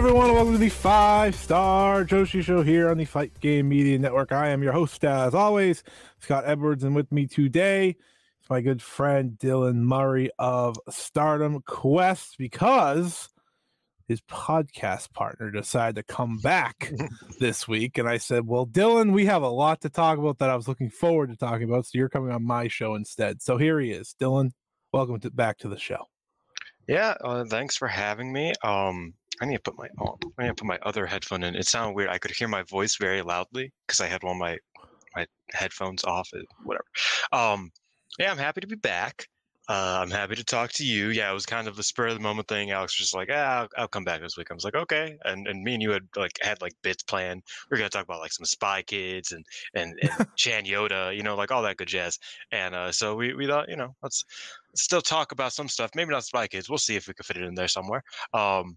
Everyone. Welcome to the Five Star Joshi Show here on the Fight Game Media Network. I am your host, as always, Scott Edwards, and with me today is my good friend Dylan Murray of Stardom Quest because his podcast partner decided to come back this week. And I said, Well, Dylan, we have a lot to talk about that I was looking forward to talking about. So you're coming on my show instead. So here he is. Dylan, welcome to, back to the show. Yeah, uh, thanks for having me. Um, I need to put my oh, I need to put my other headphone in. It sounded weird. I could hear my voice very loudly because I had one of my my headphones off. Whatever. Um, yeah, I'm happy to be back. Uh, I'm happy to talk to you. Yeah, it was kind of a spur of the moment thing. Alex was just like, ah, I'll, I'll come back this week. I was like, okay. And and me and you had like had like bits planned. We are gonna talk about like some Spy Kids and and, and Chanyota, you know, like all that good jazz. And uh, so we we thought, you know, let's still talk about some stuff. Maybe not Spy Kids. We'll see if we can fit it in there somewhere. Um,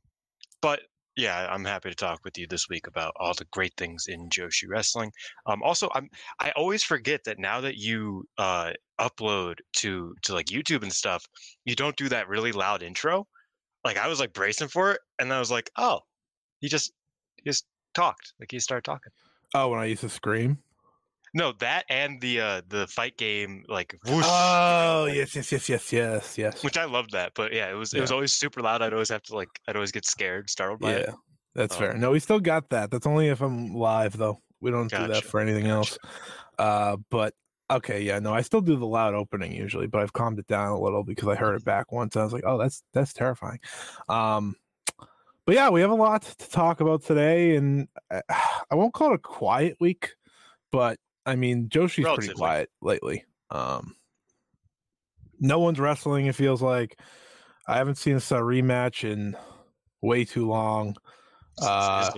but yeah, I'm happy to talk with you this week about all the great things in Joshi wrestling. Um, also, I'm I always forget that now that you uh, upload to to like YouTube and stuff, you don't do that really loud intro. Like I was like bracing for it, and I was like, oh, he just he just talked. Like he started talking. Oh, when I used to scream? No, that and the uh the fight game like whoosh, Oh, yes, yes, yes, yes, yes, yes. which I loved that. But yeah, it was it was always super loud. I'd always have to like I'd always get scared, startled by it. Yeah, that's fair. Um, No, we still got that. That's only if I'm live, though. We don't do that for anything else. Uh, but okay, yeah, no, I still do the loud opening usually, but I've calmed it down a little because I heard it back once. And I was like, oh, that's that's terrifying. Um, but yeah, we have a lot to talk about today, and I, I won't call it a quiet week, but I mean, Joshi's pretty quiet lately. Um, no one's wrestling. It feels like I haven't seen a rematch in way too long. Uh,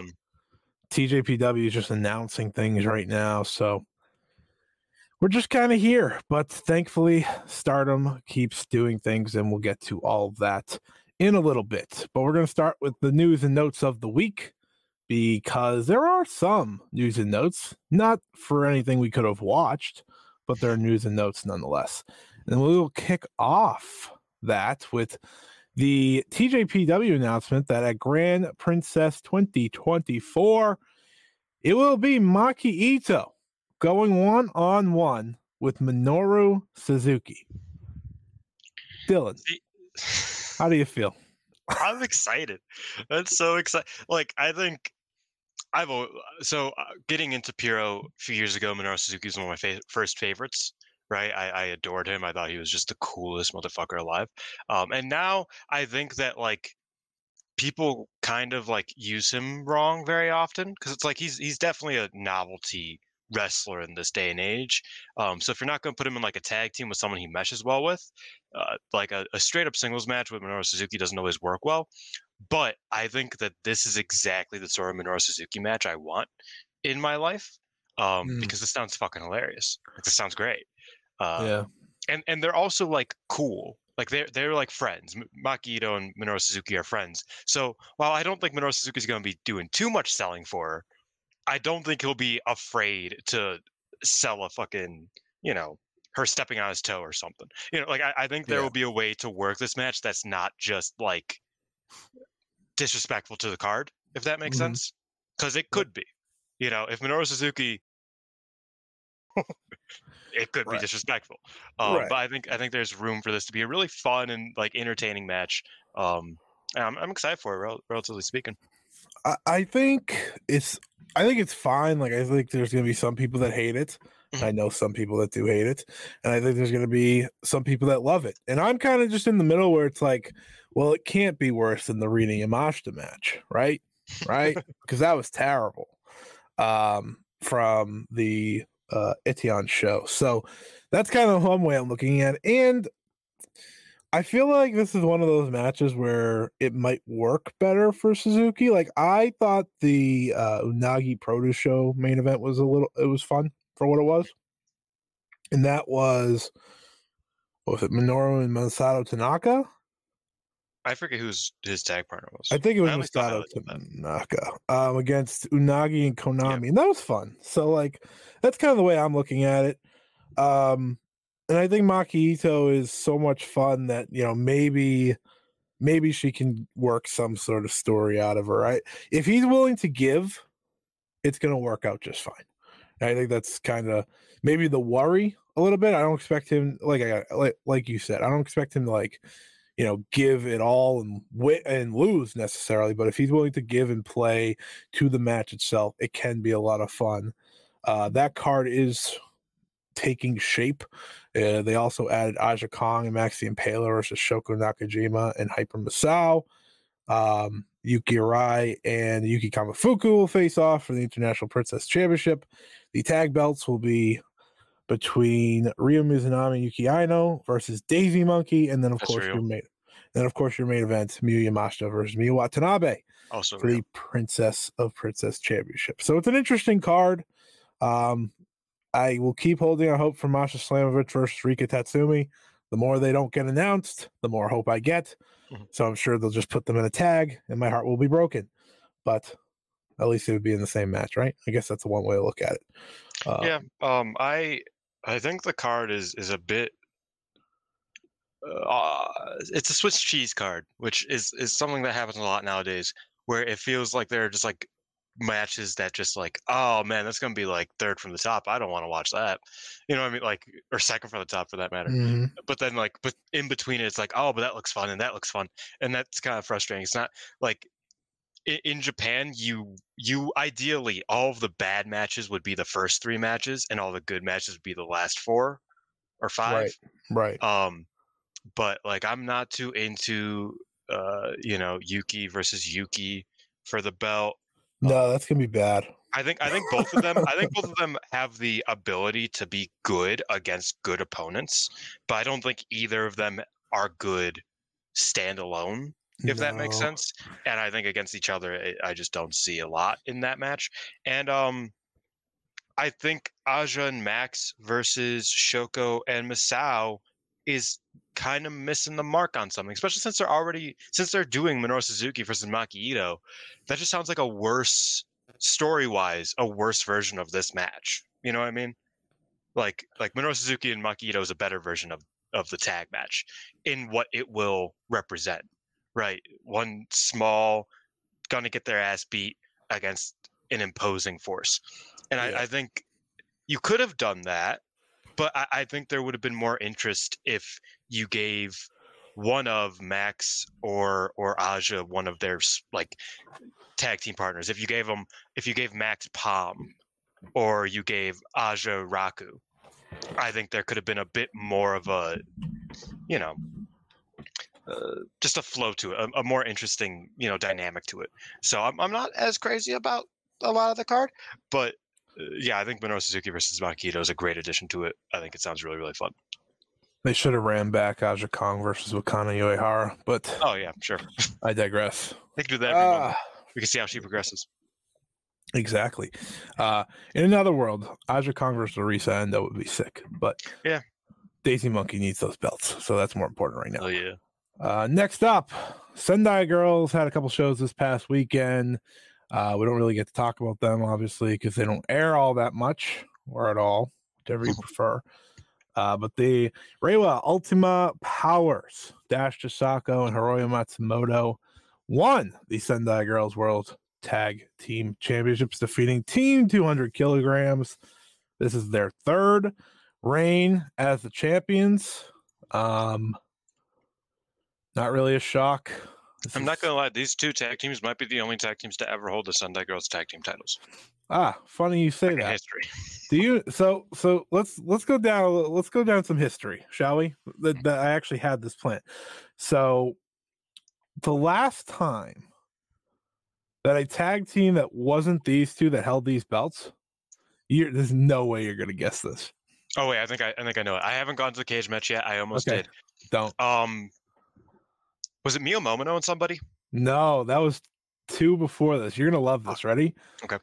TJPW is just announcing things right now, so we're just kind of here. But thankfully, Stardom keeps doing things, and we'll get to all of that in a little bit. But we're going to start with the news and notes of the week because there are some news and notes, not for anything we could have watched, but there are news and notes nonetheless. And we will kick off that with the TJPW announcement that at Grand Princess 2024, it will be Maki Itoh going one on one with Minoru Suzuki. Dylan, how do you feel? I'm excited. That's so exciting. Like I think I've al- so uh, getting into Puro a few years ago. Minoru Suzuki was one of my fa- first favorites. Right, I, I adored him. I thought he was just the coolest motherfucker alive. Um, and now I think that like people kind of like use him wrong very often because it's like he's he's definitely a novelty wrestler in this day and age. Um, so if you're not going to put him in like a tag team with someone he meshes well with, uh, like a, a straight up singles match with Minoru Suzuki doesn't always work well. But I think that this is exactly the sort of Minoru Suzuki match I want in my life um, Mm. because this sounds fucking hilarious. Like, this sounds great. Uh, yeah, and and they're also like cool. Like they're they're like friends. Maki Itoh and Minoru Suzuki are friends. So while I don't think Minoru Suzuki is going to be doing too much selling for her, I don't think he'll be afraid to sell a fucking you know her stepping on his toe or something. You know, like I, I think there Yeah. will be a way to work this match that's not just like disrespectful to the card, if that makes Mhm. sense. Because it could be. You know, if Minoru Suzuki it could Right. be disrespectful. Um, Right. But I think I think there's room for this to be a really fun and like entertaining match. Um, and I'm I'm excited for it, rel- relatively speaking. I, I think it's I think it's fine. Like I think there's gonna be some people that hate it. Mhm. I know some people that do hate it. And I think there's gonna be some people that love it. And I'm kind of just in the middle where it's like, well, it can't be worse than the Rina Yamashita match, right? Right? Because that was terrible. Um from the uh Etienne show. So that's kind of one way I'm looking at. And I feel like this is one of those matches where it might work better for Suzuki. Like I thought the uh, Unagi Produce Show main event was a little, it was fun for what it was, and that was what was it Minoru and Masato Tanaka? I forget who his tag partner was. I think it was I Masato highlights of that. Tanaka um, against Unagi and Konami, and that was fun. So like that's kind of the way I'm looking at it. Um, and I think Maki Itoh is so much fun that you know maybe maybe she can work some sort of story out of her. Right? If he's willing to give, it's going to work out just fine. And I think that's kind of maybe the worry a little bit. I don't expect him like I like like you said. I don't expect him to like you know give it all and win and lose necessarily. But if he's willing to give and play to the match itself, it can be a lot of fun. Uh, that card is taking shape. Uh, they also added Aja Kong and Max the Impaler versus Shoko Nakajima and Hyper Misao. Um, Yuki Arai and Yuki Kamifuku will face off for the International Princess Championship. The tag belts will be between Ryo Mizunami and Yuki Aino versus Daisy Monkey, and then of That's course real. your main, then of course your main event Miyu Yamashita versus Miu Watanabe also, for real. the Princess of Princess Championship. So it's an interesting card. Um, I will keep holding out hope for Masha Slamovich versus Rika Tatsumi. The more they don't get announced, the more hope I get. Mhm. So I'm sure they'll just put them in a tag, and my heart will be broken. But at least it would be in the same match, right? I guess that's the one way to look at it. Uh, yeah. Um, I I think the card is is a bit. Uh, it's a Swiss cheese card, which is is something that happens a lot nowadays, where it feels like there are just like matches that just like, oh man, that's gonna be like third from the top. I don't want to watch that. You know what I mean? Like or second from the top for that matter. mhm. But then like, but in between it, it's like, oh, but that looks fun and that looks fun, and that's kind of frustrating. It's not like in Japan, you you ideally all of the bad matches would be the first three matches, and all the good matches would be the last four or five. Right. right. Um, but like I'm not too into uh, you know, Yuki versus Yuki for the belt. No, that's gonna be bad. I think I think both of them I think both of them have the ability to be good against good opponents, but I don't think either of them are good standalone if that makes sense. And I think against each other, I just don't see a lot in that match. And um, I think Aja and Max versus Shoko and Masao is kind of missing the mark on something, especially since they're already since they're doing Minoru Suzuki versus Maki Itoh. That just sounds like a worse story wise, a worse version of this match. You know what I mean? Like like Minoru Suzuki and Maki Itoh is a better version of of the tag match in what it will represent right? One small, gonna get their ass beat against an imposing force. And Yeah. I, I think you could have done that, but I, I think there would have been more interest if you gave one of Max or or Aja one of their like tag team partners. If you gave them, if you gave Max Palm or you gave Aja Raku, I think there could have been a bit more of a, you know, uh, just a flow to it, a, a more interesting, you know, dynamic to it. So I'm I'm not as crazy about a lot of the card, but uh, yeah, I think Minoru Suzuki versus Maki Itoh is a great addition to it. I think it sounds really really fun. They should have ran back Aja Kong versus Wakana Uehara, but Oh yeah, sure. I digress. They can do that. Ah, We can see how she progresses. exactly. Uh, in another world, Aja Kong versus Arisa Endo would be sick, but Yeah. Daisy Monkey needs those belts, so that's more important right now. Oh yeah. Uh, next up, Sendai Girls had a couple shows this past weekend. Uh, we don't really get to talk about them, obviously, because they don't air all that much or at all, whichever you prefer. Uh, but the Reiwa Ultima Powers, Dash Chisako and Hiroyo Matsumoto won the Sendai Girls World Tag Team Championships, defeating Team 200 kilograms, This is their third reign as the champions. Um, not really a shock. This I'm is- not gonna lie, these two tag teams might be the only tag teams to ever hold the Sendai Girls tag team titles Ah, funny you say in that. history. Do you? So so let's let's go down. Let's go down some history, shall we? That, that I actually had this plan. So the last time that a tag team that wasn't these two that held these belts, you're, there's no way you're gonna guess this. Oh wait, I think I, I think I know it. I haven't gone to the cage match yet. I almost Okay. Don't. Um, was it Mio Momono and somebody? No, that was two before this. You're gonna love oh, this. Ready? Okay.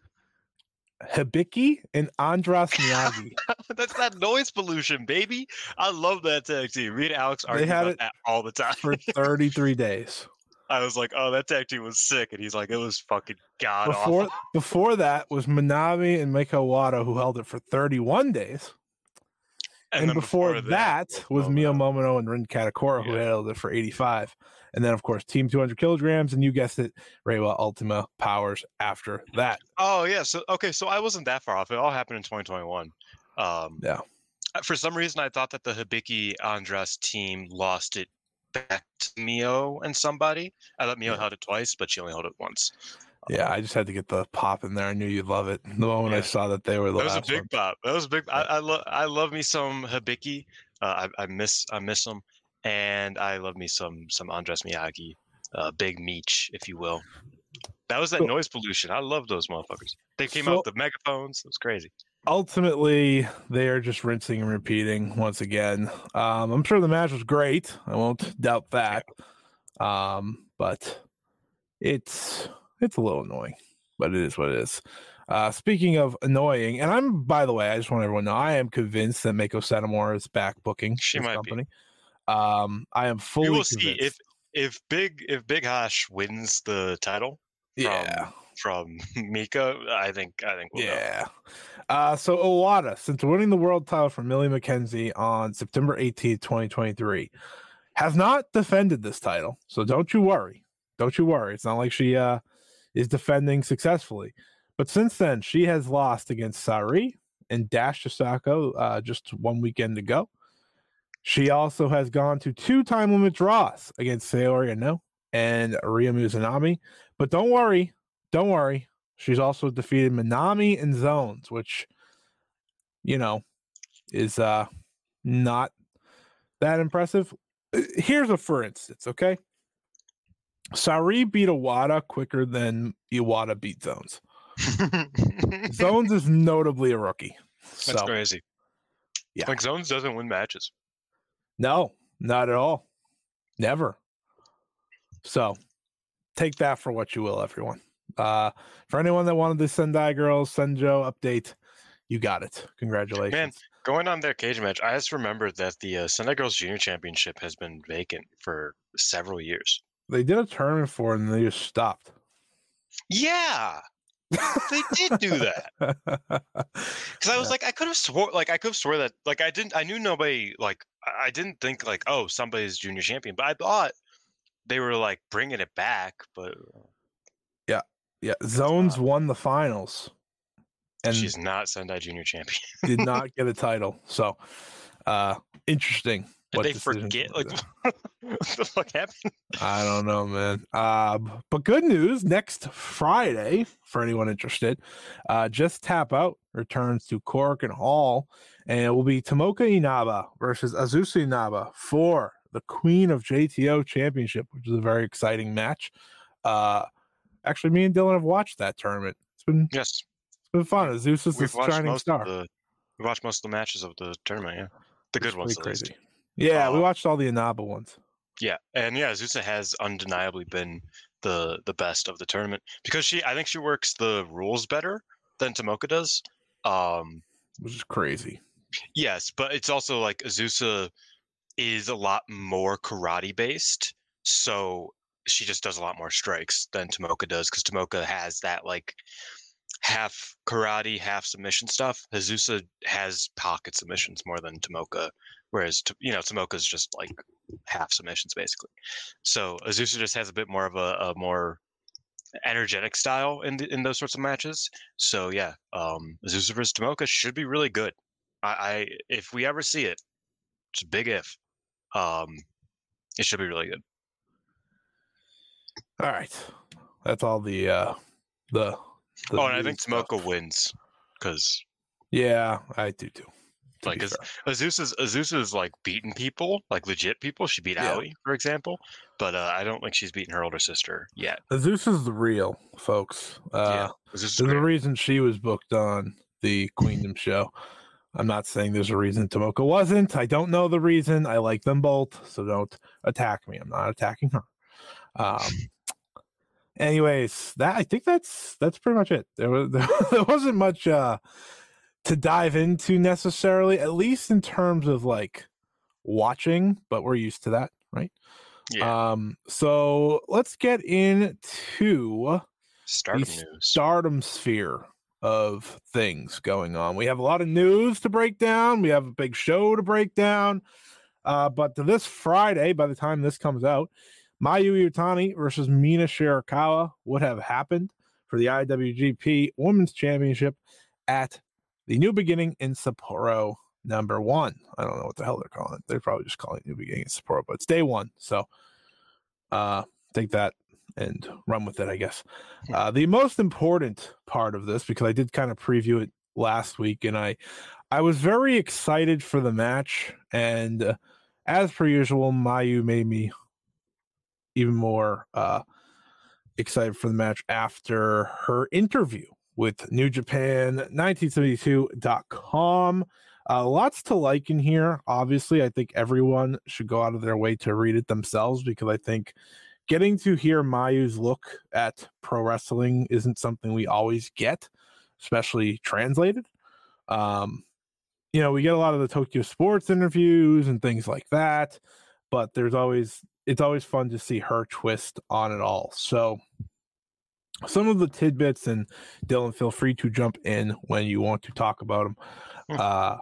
Hibiki and Andras Miyagi. That's that noise pollution, baby. I love that tag team. Me and Alex argue had about it that all the time. for 33 days. I was like, "Oh, that tag team was sick," and he's like, "It was fucking god Before awful." before that was Manami and Meiko Wada who held it for 31 days. And, then before, that, was Mio Momono. Momono and Rin Kadokura, who Yeah. held it for 85. And then of course Team 200 kilograms, and you guessed it, Reiwa Ultima Powers after that. Oh yeah. So okay. So I wasn't that far off. It all happened in 2021. Um, Yeah. For some reason, I thought that the Hibiki Andras team lost it back to Mio and somebody. I thought Mio Yeah. held it twice, but she only held it once. Yeah, I just had to get the pop in there. I knew you'd love it. The moment I saw that they were the That was a big one. pop. That was a big. I, I love. I love me some Hibiki. Uh, I, I miss. I miss them, and I love me some some Andras Miyagi, uh, Big Meech, if you will. That was that So- noise pollution. I love those motherfuckers. They came So- out with the megaphones. It was crazy. ultimately they are just rinsing and repeating once again um i'm sure the match was great i won't doubt that um but it's it's a little annoying but it is what it is uh speaking of annoying and i'm by the way i just want everyone to know i am convinced that Meiko Satomura is back booking She this might be. Um i am fully we will see if if Big if Big Hash wins the title yeah from Mika. I think I think we'll. Yeah. Uh, so Iwata, since winning the world title from Millie McKenzie on September 18th, 2023, has not defended this title. So don't you worry. Don't you worry. It's not like she uh, is defending successfully. But since then, she has lost against Sari and Dash Chisako uh, just one weekend ago. She also has gone to two time limit draws against Saori Anou and Ryo Mizunami. But don't worry, don't worry. She's also defeated Minami and Zones, which, you know, is uh not that impressive. Uh, Here's a for instance, okay? Sari beat Iwata quicker than Iwata beat Zones. Zones is notably a rookie. That's So crazy. yeah. Like Zones doesn't win matches. No, not at all. Never. So take that for what you will, everyone. Uh for anyone that wanted the Sendai Girls Senjo update, you got it. Congratulations. Man, going on their cage match, I just remembered that the uh, Sendai Girls Junior Championship has been vacant for several years. They did a tournament for it and they just stopped. Yeah, they did do that. Because I was Yeah. like, I could have swore, like I could have swore that, like I didn't, I knew nobody, like I didn't think like, oh, somebody's junior champion, but I thought they were like bringing it back, but yeah, yeah, Zones not. won the finals and she's not Sendai junior champion. did not get a title. So uh interesting. Did they forget? Like, what the fuck happened? I don't know, man. Uh, but good news next Friday for anyone interested. Uh, just tap out returns to Korakuen Hall, and it will be Tomoka Inaba versus Azusa Inaba for the Queen of JTO Championship, which is a very exciting match. Uh, actually, me and Dylan have watched that tournament. It's been Yes, it's been fun. Azusa's the shining most star. of the, we watched most of the matches of the tournament. Yeah, the It's good ones. At least. Yeah, we Uh, watched all the Inaba ones. Yeah, and yeah, Azusa has undeniably been the the best of the tournament because she, I think she works the rules better than Tomoka does. Um, Which is crazy. yes, but it's also like Azusa is a lot more karate based, so she just does a lot more strikes than Tomoka does because Tomoka has that like half karate, half submission stuff. Azusa has pocket submissions more than Tomoka, whereas you know Tomoka's just like half submissions basically. So Azusa just has a bit more of a, a more energetic style in the, in those sorts of matches. So yeah, um, Azusa versus Tomoka should be really good. I, I if we ever see it, it's a big if. Um, it should be really good. All right, that's all the uh the. the oh, and I think stuff. Tomoka wins because Yeah, I do too. To like be Az- fair. Azusa's Azusa's like beaten people, like legit people. She beat Yeah. Aoi, for example, but uh, I don't think she's beaten her older sister yet. Zeus is the real, folks. Uh, Azusa's There's a great. reason she was booked on the Queendom show. I'm not saying there's a reason Tomoka wasn't. I don't know the reason. I like them both, so don't attack me. I'm not attacking her. Um, anyways, that I think that's that's pretty much it. There was there wasn't much uh to dive into necessarily, at least in terms of like watching, but we're used to that, right? yeah, Um, so let's get into stardom stardom sphere of things going on. We have a lot of news to break down. We have a big show to break down. Uh, but to this Friday, by the time this comes out, Mayu Iwatani versus Mina Shirakawa would have happened for the IWGP Women's Championship at the New Beginning in Sapporo number one. I don't know what the hell they're calling it. They're probably just calling it New Beginning in Sapporo, but it's day one. So uh take that and run with it, I guess. Uh, the most important part of this, because I did kind of preview it last week, and I, I was very excited for the match, and uh, as per usual, Mayu made me even more uh, excited for the match after her interview with New Japan 1972.com. Uh, lots to like in here. Obviously, I think everyone should go out of their way to read it themselves because I think getting to hear Mayu's look at pro wrestling isn't something we always get, especially translated. Um, you know, we get a lot of the Tokyo Sports interviews and things like that, but there's always it's always fun to see her twist on it all. So some of the tidbits and Dylan, feel free to jump in when you want to talk about them. Hmm. Uh,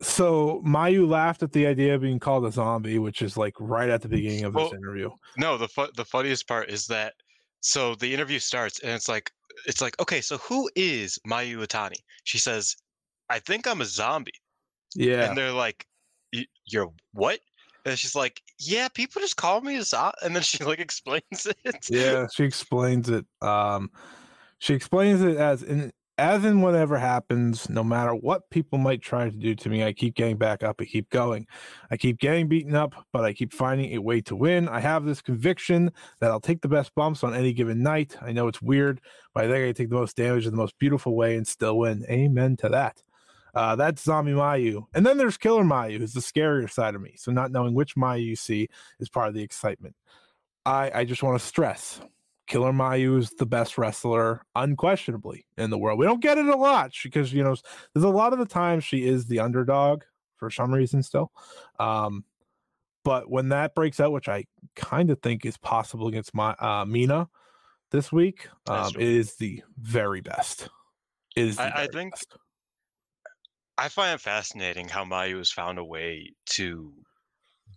so Mayu laughed at the idea of being called a zombie, which is like right at the beginning of this Well, interview. No, the fu- the funniest part is that so the interview starts and it's like it's like okay, so who is Mayu Iwatani? She says, "I think I'm a zombie," Yeah, and they're like, "Y- "You're what?" And she's like, "Yeah, people just call me a zombie," and then she like explains it. yeah, she explains it. Um, she explains it as in as in whatever happens, no matter what people might try to do to me, I keep getting back up. I keep going. I keep getting beaten up, but I keep finding a way to win. I have this conviction that I'll take the best bumps on any given night. I know it's weird, but I think I take the most damage in the most beautiful way and still win. Amen to that. Uh, that's Zombie Mayu. And then there's Killer Mayu, who's the scarier side of me. So not knowing which Mayu you see is part of the excitement. I, I just want to stress Killer Mayu is the best wrestler, unquestionably, in the world. We don't get it a lot because, you know, there's a lot of the time she is the underdog for some reason still. Um, but when that breaks out, which I kind of think is possible against my uh, Mina this week, um, is the very best. It is the I- I think- best. I find it fascinating how Mayu has found a way to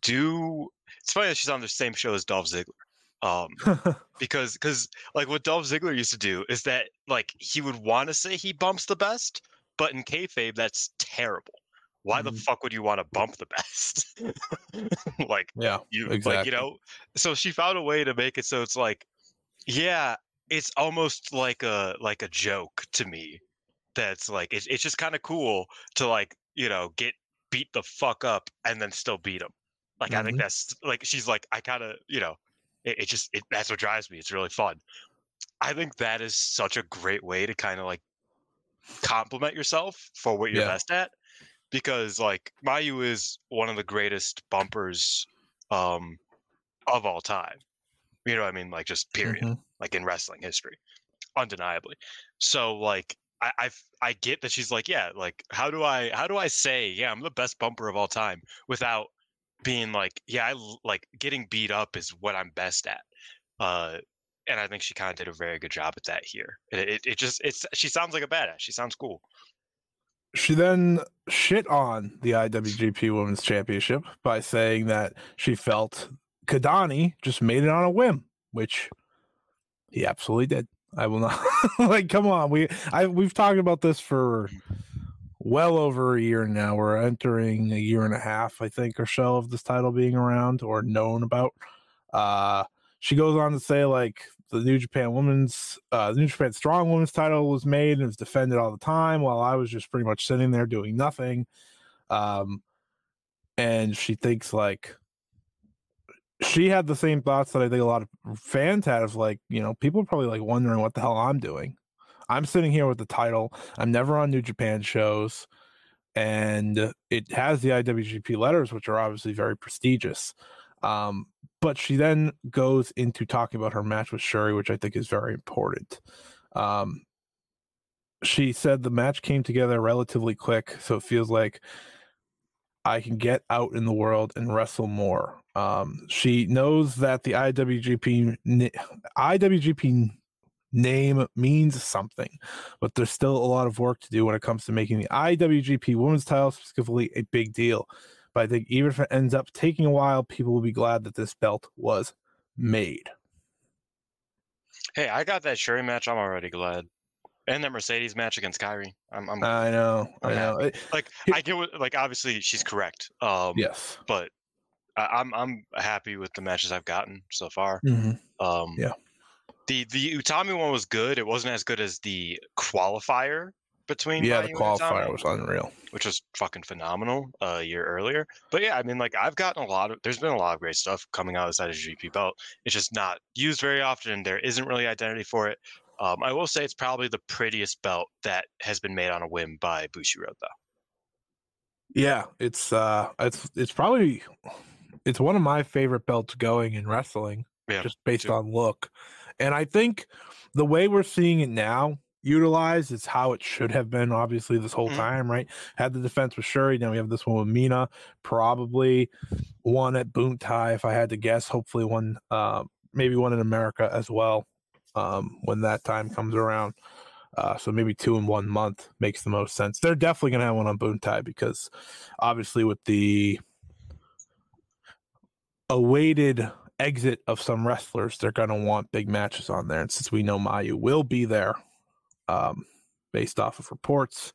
do. It's funny that she's on the same show as Dolph Ziggler. Um, because because like what Dolph Ziggler used to do is that like he would want to say he bumps the best, but in kayfabe that's terrible. Why the Mhm. fuck would you want to bump the best? like yeah, you like exactly. you know. So she found a way to make it so it's like, yeah, it's almost like a like a joke to me. That's like it's it's just kind of cool to like you know get beat the fuck up and then still beat him. Like I think Mhm. that's like she's like I kind of you know it, it just it, that's what drives me. It's really fun. I think that is such a great way to kind of like compliment yourself for what you're Yeah. best at because like Mayu is one of the greatest bumpers um of all time. You know what I mean? Like just period. Mhm. Like in wrestling history. Undeniably. So like I, I I get that she's like, yeah, like how do I how do I say, yeah, I'm the best bumper of all time without being like, yeah, I like getting beat up is what I'm best at. Uh and I think she kind of did a very good job at that here. It, it, it just it's she sounds like a badass. She sounds cool. She then shit on the IWGP Women's Championship by saying that she felt Kidani just made it on a whim, which He absolutely did. I will not like come on. We I we've talked about this for well over a year now. We're entering a year and a half, I think, or so of this title being around or known about. Uh she goes on to say like the New Japan Women's uh New Japan Strong Women's title was made and was defended all the time while I was just pretty much sitting there doing nothing. Um and she thinks like she had the same thoughts that I think a lot of fans had of like, you know, people are probably like wondering what the hell I'm doing. I'm sitting here with the title. I'm never on New Japan shows. And it has the IWGP letters, which are obviously very prestigious. Um, but she then goes into talking about her match with Shuri, which I think is very important. Um, she said the match came together relatively quick, so it feels like I can get out in the world and wrestle more. Um, she knows that the IWGP IWGP name means something, but there's still a lot of work to do when it comes to making the IWGP Women's Title specifically a big deal. But I think even if it ends up taking a while, people will be glad that this belt was made. Hey, I got that Shuri match. I'm already glad. And that Mercedes match against Kairi. I'm, I'm I know, I'm I know. like I get what like obviously she's correct. Um yes, but I, I'm I'm happy with the matches I've gotten so far. Mhm. Um Yeah. The the Utami one was good. It wasn't as good as the qualifier between yeah. The Mayu and qualifier Utami, was unreal. which was fucking phenomenal uh, a year earlier. But yeah, I mean, like I've gotten a lot of. There's been a lot of great stuff coming out of the GP belt. It's just not used very often, and there isn't really identity for it. Um, I will say it's probably the prettiest belt that has been made on a whim by Bushiroad, though. Yeah, it's uh, it's it's probably it's one of my favorite belts going in wrestling. Yeah, just based too. on look. And I think the way we're seeing it now utilized is how it should have been, obviously, this whole Mhm. time, right? Had the defense with Shuri, now we have this one with Mina, probably one at Boontai, if I had to guess, hopefully one, uh, maybe one in America as well um, when that time comes around. Uh, so maybe two in one month makes the most sense. They're definitely going to have one on Boontai because obviously with the awaited exit of some wrestlers, they're going to want big matches on there. And since we know Mayu will be there, um, based off of reports,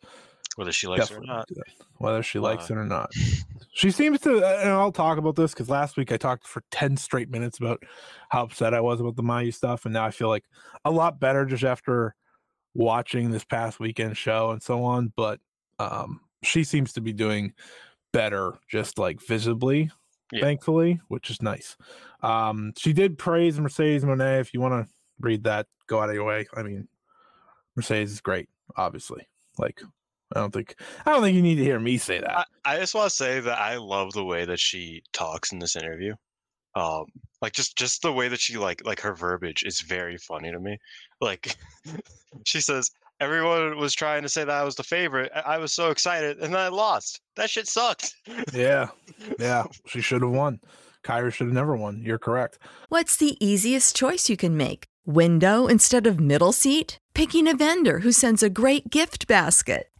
whether she likes it or not. whether she likes Uh, it or not. She seems to, and I'll talk about this because last week I talked for 10 straight minutes about how upset I was about the Mayu stuff. And now I feel like a lot better just after watching this past weekend show and so on. But um, she seems to be doing better, just like visibly, Yeah. thankfully, which is nice. Um, she did praise Mercedes Moné. If you want to read that, go out of your way. I mean, Mercedes is great, obviously. Like, I don't think I don't think you need to hear me say that. I, I just want to say that I love the way that she talks in this interview. Um, like just just the way that she like like her verbiage is very funny to me. Like she says, everyone was trying to say that I was the favorite. I, I was so excited, and then I lost. That shit sucked. yeah, yeah, she should have won. Kairi should have never won. You're correct. What's the easiest choice you can make? Window instead of middle seat? Picking a vendor who sends a great gift basket?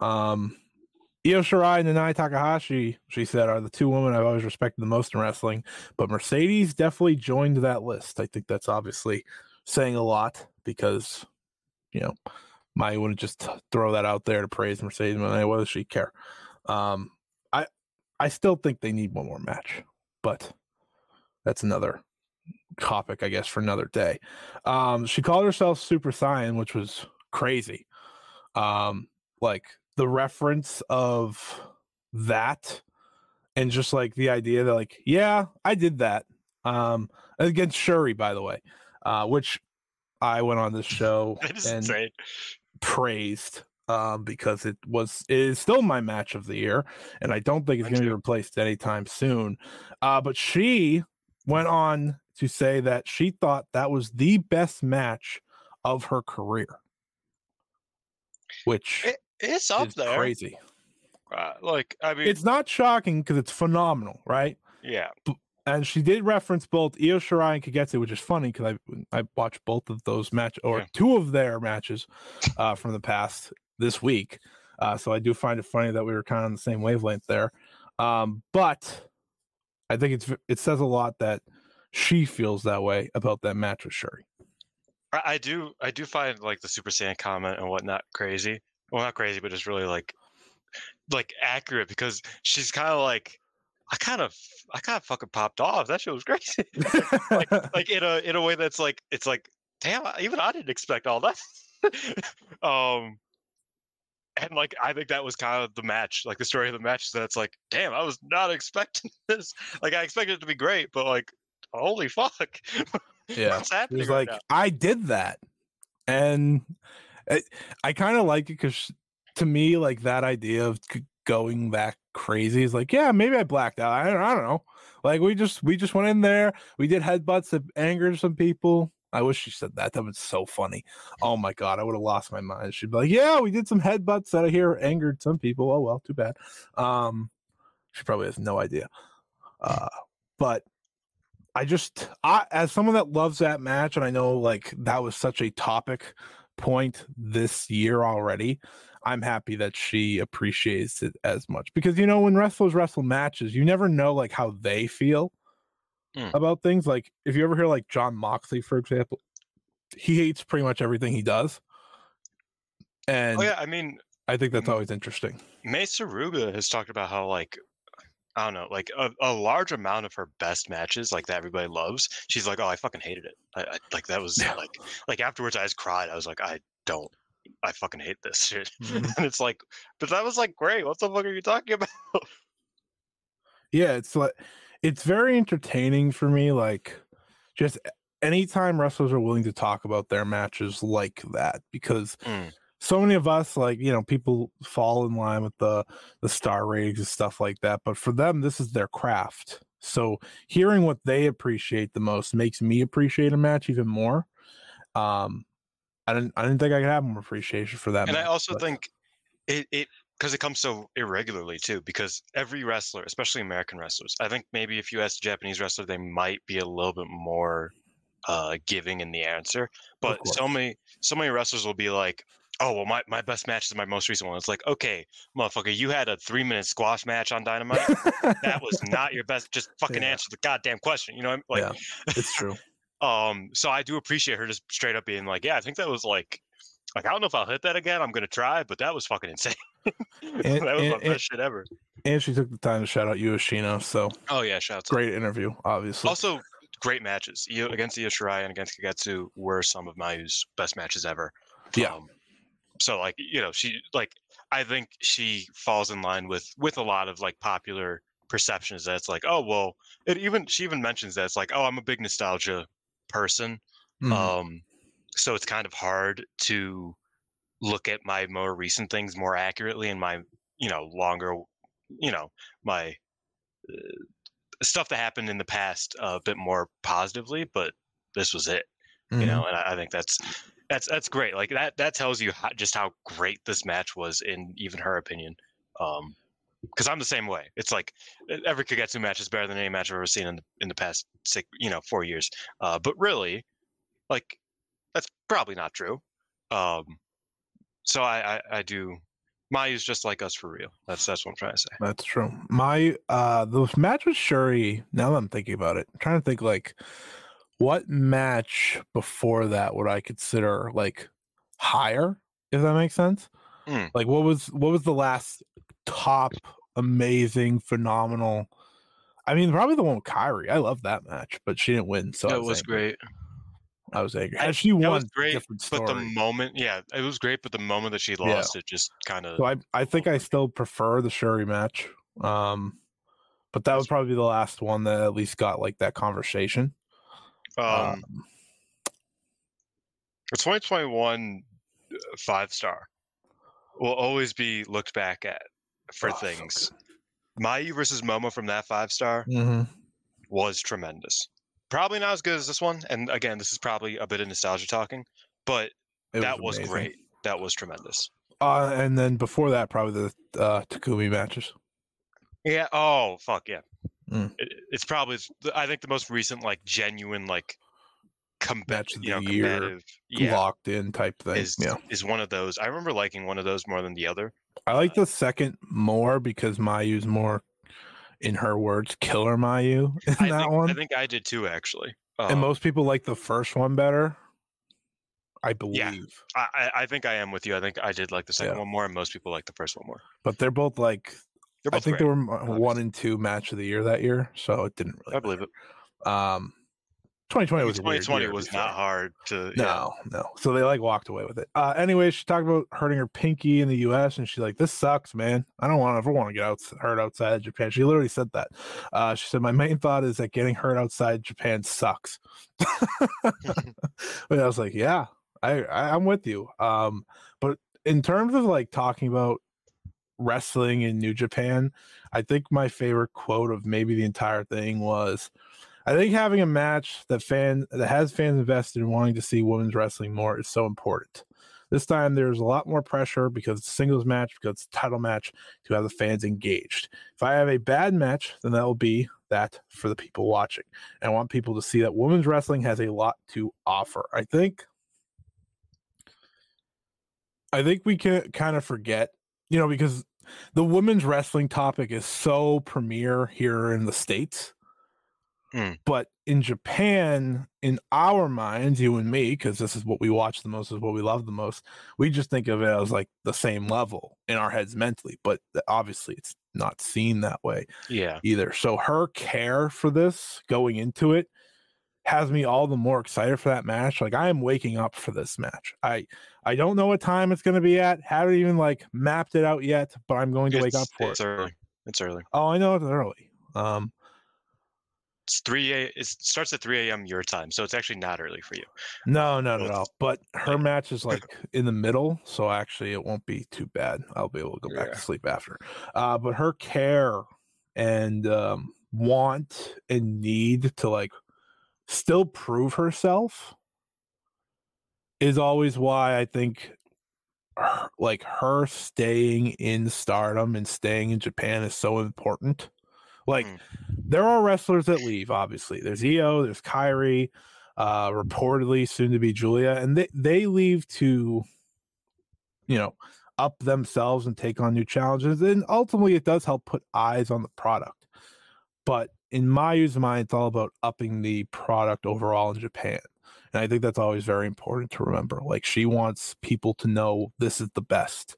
Um, Io Shirai and Nanae Takahashi, she said, are the two women I've always respected the most in wrestling. But Mercedes definitely joined that list. I think that's obviously saying a lot because, you know, Mayu wouldn't just throw that out there to praise Mercedes Moné. What does she care? Um, I I still think they need one more match, but that's another topic, I guess, for another day. Um, she called herself Super Saiyan, which was crazy. Um, like the reference of that and just like the idea that like yeah i did that. Um against shuri by the way uh which i went on this show and insane. praised um because it was it is still my match of the year and i don't think it's going to be replaced anytime soon uh but she went on to say that she thought that was the best match of her career. Which It, it's up is there. crazy Uh, like I mean, it's not shocking because it's phenomenal, right? yeah, And she did reference both Io Shirai and Kagetsu, which is funny because I I watched both of those match or Yeah. two of their matches uh, from the past this week. Uh, so I do find it funny that we were kind of on the same wavelength there. Um, but I think it's it says a lot that she feels that way about that match with Shuri. I, I do. I do find like the Super Saiyan comment and whatnot crazy. Well, not crazy, but it's really like, like accurate because she's kind of like, I kind of, I kind of fucking popped off. That shit was crazy. like, like in a in a way that's like, it's like, damn, even I didn't expect all that. um, and like I think that was kind of the match. Like the story of the match is that it's like, damn, I was not expecting this. Like I expected it to be great, but like, holy fuck, Yeah. what's It happening was right like now? I did that, and I, kind of like it because to me, like that idea of c- going back crazy is like, yeah, maybe I blacked out. I don't, I don't know. Like we just we just went in there, we did headbutts that angered some people. I wish she said that. That was so funny. Oh my god, I would have lost my mind. She'd be like, "Yeah, we did some headbutts that I hear angered some people." Oh well, too bad. Um, she probably has no idea. Uh, but I just, I, as someone that loves that match, and I know like that was such a topic point this year already, I'm happy that she appreciates it as much because you know when wrestlers wrestle matches, you never know like how they feel Mm. about things. Like if you ever hear like Jon Moxley, for example, he hates pretty much everything he does, and Oh yeah, I mean, I think that's always interesting. Mei Suruga has talked about how like I don't know, like a, a large amount of her best matches, like that everybody loves. She's like, oh, I fucking hated it. I, I like that was like like afterwards I just cried. I was like, I don't, I fucking hate this shit. Mhm. and it's like, but that was like great. What the fuck are you talking about? Yeah, it's like it's very entertaining for me. Like just anytime wrestlers are willing to talk about their matches like that, because Mm. So many of us, like you know, people fall in line with the the star ratings and stuff like that. But for them, this is their craft. So hearing what they appreciate the most makes me appreciate a match even more. Um, I didn't I didn't think I could have more appreciation for that. and I also but- think it it because it comes so irregularly too. Because every wrestler, especially American wrestlers, I think maybe if you ask a Japanese wrestler, they might be a little bit more uh, giving in the answer. But so many so many wrestlers will be like, "Oh well, my, my best match is my most recent one." It's like, okay, motherfucker, you had a three minute squash match on Dynamite. that was not your best. Just fucking Yeah. answer the goddamn question. You know, what I mean? yeah, it's true. um, so I do appreciate her just straight up being like, "Yeah, I think that was like." Like I don't know if I'll hit that again. I'm gonna try, but that was fucking insane. And- that was and- my and- best shit ever. And she took the time to shout out Yoshino. So Oh yeah, shouts. great interview, obviously. Also, great matches. Against Io Shirai and against Kagetsu were some of Mayu's best matches ever. Yeah. Um, so like you know she like I think she falls in line with with a lot of like popular perceptions that it's like oh well it even she even mentions that it's like oh I'm a big nostalgia person Mhm. um so it's kind of hard to look at my more recent things more accurately and my you know longer you know my uh, stuff that happened in the past a bit more positively but this was it you know Mhm. and I, I think that's that's that's great like that that tells you how, just how great this match was in even her opinion um because i'm the same way it's like every kagetsu match is better than any match i've ever seen in the, in the past six you know four years uh but really like that's probably not true um so i i, I do mayu's just like us for real that's that's what i'm trying to say That's true. My uh the match with Shuri, now that I'm thinking about it, I'm trying to think like what match before that would I consider like higher, if that makes sense? Mm. Like what was what was the last top amazing, phenomenal I mean, probably the one with Kairi. I love that match, but she didn't win. So I that was angry. great I was angry. Had she won, was great, but the moment yeah it was great but the moment that she lost it just kind of So I I think I still prefer the Shuri match. Um but that was probably the last one that at least got like that conversation. Um Um, The 2021 uh, five star will always be looked back at for Oh, things. Mayu versus Momo from that five star mhm. was tremendous. Probably not as good as this one. And again, this is probably a bit of nostalgia talking, but It that was, amazing. great. That was tremendous. Uh, and then before that, probably the uh, Takumi matches. Yeah. Oh, fuck yeah. Mm. It, it's probably, I think, the most recent, like, genuine, like, com- Match of you know, the year, combative. Yeah. Locked in type thing. Is, yeah, is one of those. I remember liking one of those more than the other. I like the second more because Mayu's more, in her words, killer Mayu in I that think, one. I think I did too, actually. and Um, most people like the first one better. I believe, I, I I think I am with you. I think I did like the second Yeah. one more, and most people like the first one more. but they're both like. They're I think great. they were m- one and two match of the year that year, so it didn't really. I believe it. Um, 2020 was 2020 year, was not hard to. yeah. No, no. So they like walked away with it. Uh anyway, she talked about hurting her pinky in the US and she's like, This sucks, man. I don't want to ever want to get out hurt outside of Japan. She literally said that. Uh she said, My main thought is that getting hurt outside Japan sucks. but I was like, Yeah, I, I I'm with you. Um, but in terms of like talking about wrestling in New Japan, I think my favorite quote of maybe the entire thing was I think having a match that fan that has fans invested in wanting to see women's wrestling more is so important. This time there's a lot more pressure because it's a singles match, because it's a title match to have the fans engaged. If I have a bad match, then that will be that for the people watching. And I want people to see that women's wrestling has a lot to offer. I think I think we can kind of forget, you know, because the women's wrestling topic is so premier here in the States. Mm. But in Japan, in our minds, you and me, because this is what we watch the most, is what we love the most, we just think of it as like the same level in our heads mentally. But obviously, it's not seen that way Yeah. either. So her care for this going into it has me all the more excited for that match. Like I am waking up for this match. I I don't know what time it's going to be at. Haven't even like mapped it out yet, but I'm going to wake up for it's it. early. It's early. Oh, I know it's early. Um, It's three a. It starts at three a.m. your time, so it's actually not early for you. no, no, at all. But her match is like in the middle, so actually it won't be too bad. I'll be able to go back Yeah. to sleep after. Uh, but her care and um, want and need to like still prove herself is always why I think her, like her staying in stardom and staying in Japan is so important. Like Mm. there are wrestlers that leave, obviously. There's Io, there's Kairi, uh, reportedly soon to be Giulia, and they, they leave to, you know, up themselves and take on new challenges. And ultimately it does help put eyes on the product. But in Mayu's mind, it's all about upping the product overall in Japan. And I think that's always very important to remember. Like she wants people to know this is the best.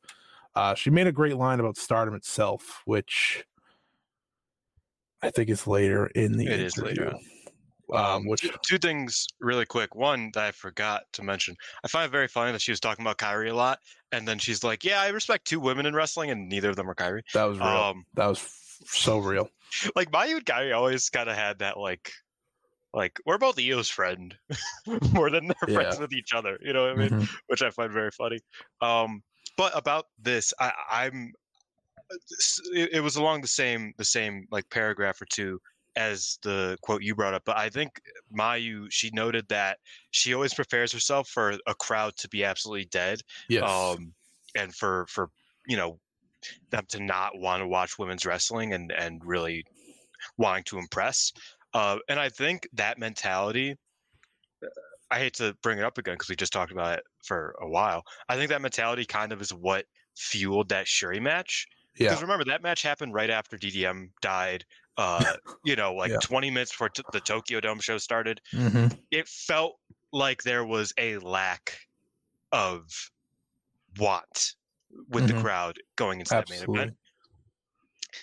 Uh, she made a great line about stardom itself, which I think is later in the It is later interview. on. Um, which two, two things really quick. One that I forgot to mention. I find it very funny that she was talking about Kairi a lot, and then she's like, "Yeah, I respect two women in wrestling, and neither of them are Kairi." that was real. Um, that was f- so real. like Mayu and Kairi always kind of had that like like we're both Io's friend more than they're friends with each other. You know what I mean? Mhm. Which I find very funny. Um, but about this, I, I'm. It, it was along the same the same like paragraph or two as the quote you brought up. But I think Mayu she noted that she always prepares herself for a crowd to be absolutely dead Yes. um, and for for you know them to not want to watch women's wrestling and and really wanting to impress. Uh, and I think that mentality. I hate to bring it up again because we just talked about it for a while. I think that mentality kind of is what fueled that Shuri match. yeah. Because remember that match happened right after DDM died. Uh, you know, like Yeah. 20 minutes before t- the Tokyo Dome show started Mhm. it felt like there was a lack of want with Mhm. the crowd going into that main event.